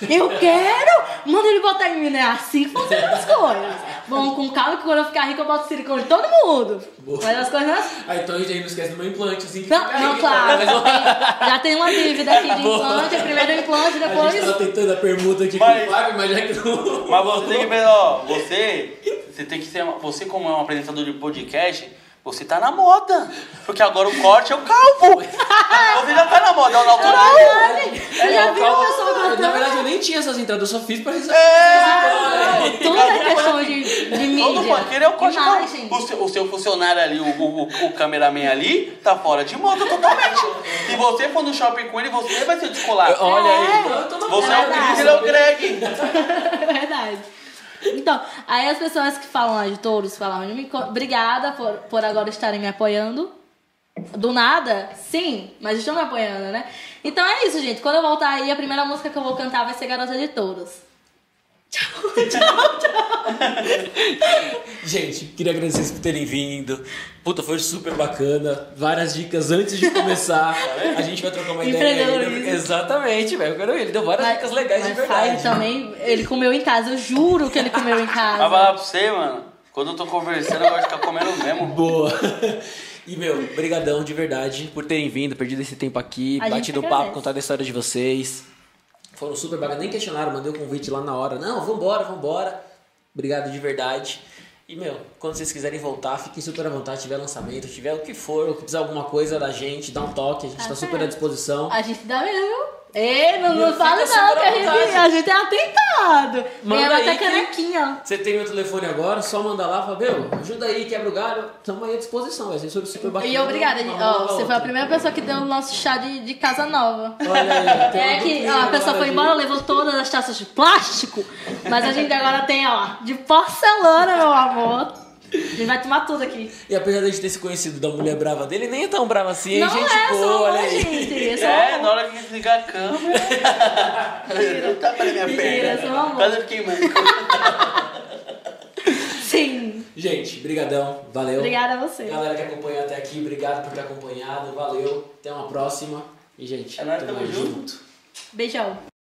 Eu quero! Manda ele botar em mim, né? Assim que funcionam as coisas. Bom, com calma que quando eu ficar rica eu boto silicone em todo mundo. Boa. Mas as coisas não assim. Ah, então a gente não esquece do meu implante, assim. que Não, fica não, claro. mas eu- tem- já tem uma dívida aqui de Boa. implante. Primeiro implante, A gente depois. tava tentando a permuta aqui Mas- com o Fábio, mas já que não... Mas você ó, você, você tem que ser, você como é um apresentador de podcast, você tá na moda. Porque agora o corte é o calvo. [laughs] Você já tá na moda, é na altura dele. Você já viu a pessoa Na verdade, eu nem tinha essas entradas, eu só fiz pra receber. É! Tudo é questão de, de mídia. Todo banqueiro é o corte Imagem. calvo. O seu, o seu funcionário ali, o, o, o cameraman ali, tá fora de moda totalmente. Se você for no shopping com ele, você vai ser descolado. Olha aí. É. eu tô na Você é o. Cris, ele é o Greg. É verdade. Então, aí as pessoas que falam de touros falam de mim, obrigada por, por agora estarem me apoiando. Do nada, sim, mas estão me apoiando, né? Então é isso, gente. Quando eu voltar aí, a primeira música que eu vou cantar vai ser Garota de Touros. Gente, queria agradecer vocês por terem vindo. Puta, foi super bacana. Várias dicas antes de começar. A gente vai trocar uma ideia. Empreendedorismo. Exatamente, velho. Eu quero ver. Ele deu várias dicas legais de mas verdade. Também, ele comeu em casa, eu juro que ele comeu em Mas casa. falar pra você, mano, quando eu tô conversando, eu gosto de ficar comendo mesmo. Boa. [laughs] E, meu, brigadão de verdade por terem vindo, perdido esse tempo aqui, A batido um papo, contado a história de vocês. Foram super bacanas, nem questionaram, mandei o convite lá na hora. Não, vambora, vambora. Obrigado de verdade. E, meu, quando vocês quiserem voltar, fiquem super à vontade. Se tiver lançamento, tiver o que for, ou precisar alguma coisa da gente, dá um toque, a gente Tá tá super à disposição. A gente dá mesmo. Ei, não, Meu, não fala não, que a gente, a gente é atentado. Manda aí até canequinha. Você tem meu telefone agora, só manda lá, meu, ajuda aí, quebra o galho. Estamos aí à disposição, vai ser super, super bacana. E obrigada, Uma Ó, você foi outra. a primeira pessoa que deu o nosso chá de, de casa nova. Olha aí, É que ó, a pessoa foi embora, levou todas as taças de plástico, mas a gente agora tem, ó, de porcelana, meu amor. A gente vai tomar tudo aqui. E apesar de a gente ter se conhecido da mulher brava dele, nem é tão brava assim, hein? Não gente é, boa, só olha aí. gente. É só É, na hora que desligar a câmera. Não tá pra minha perna. Quase eu fiquei manco. [laughs] Sim. Gente, brigadão, valeu. Obrigada a você. Galera que acompanhou até aqui, obrigado por ter acompanhado, valeu. Até uma próxima. E, gente, É nóis, tamo junto. Beijão.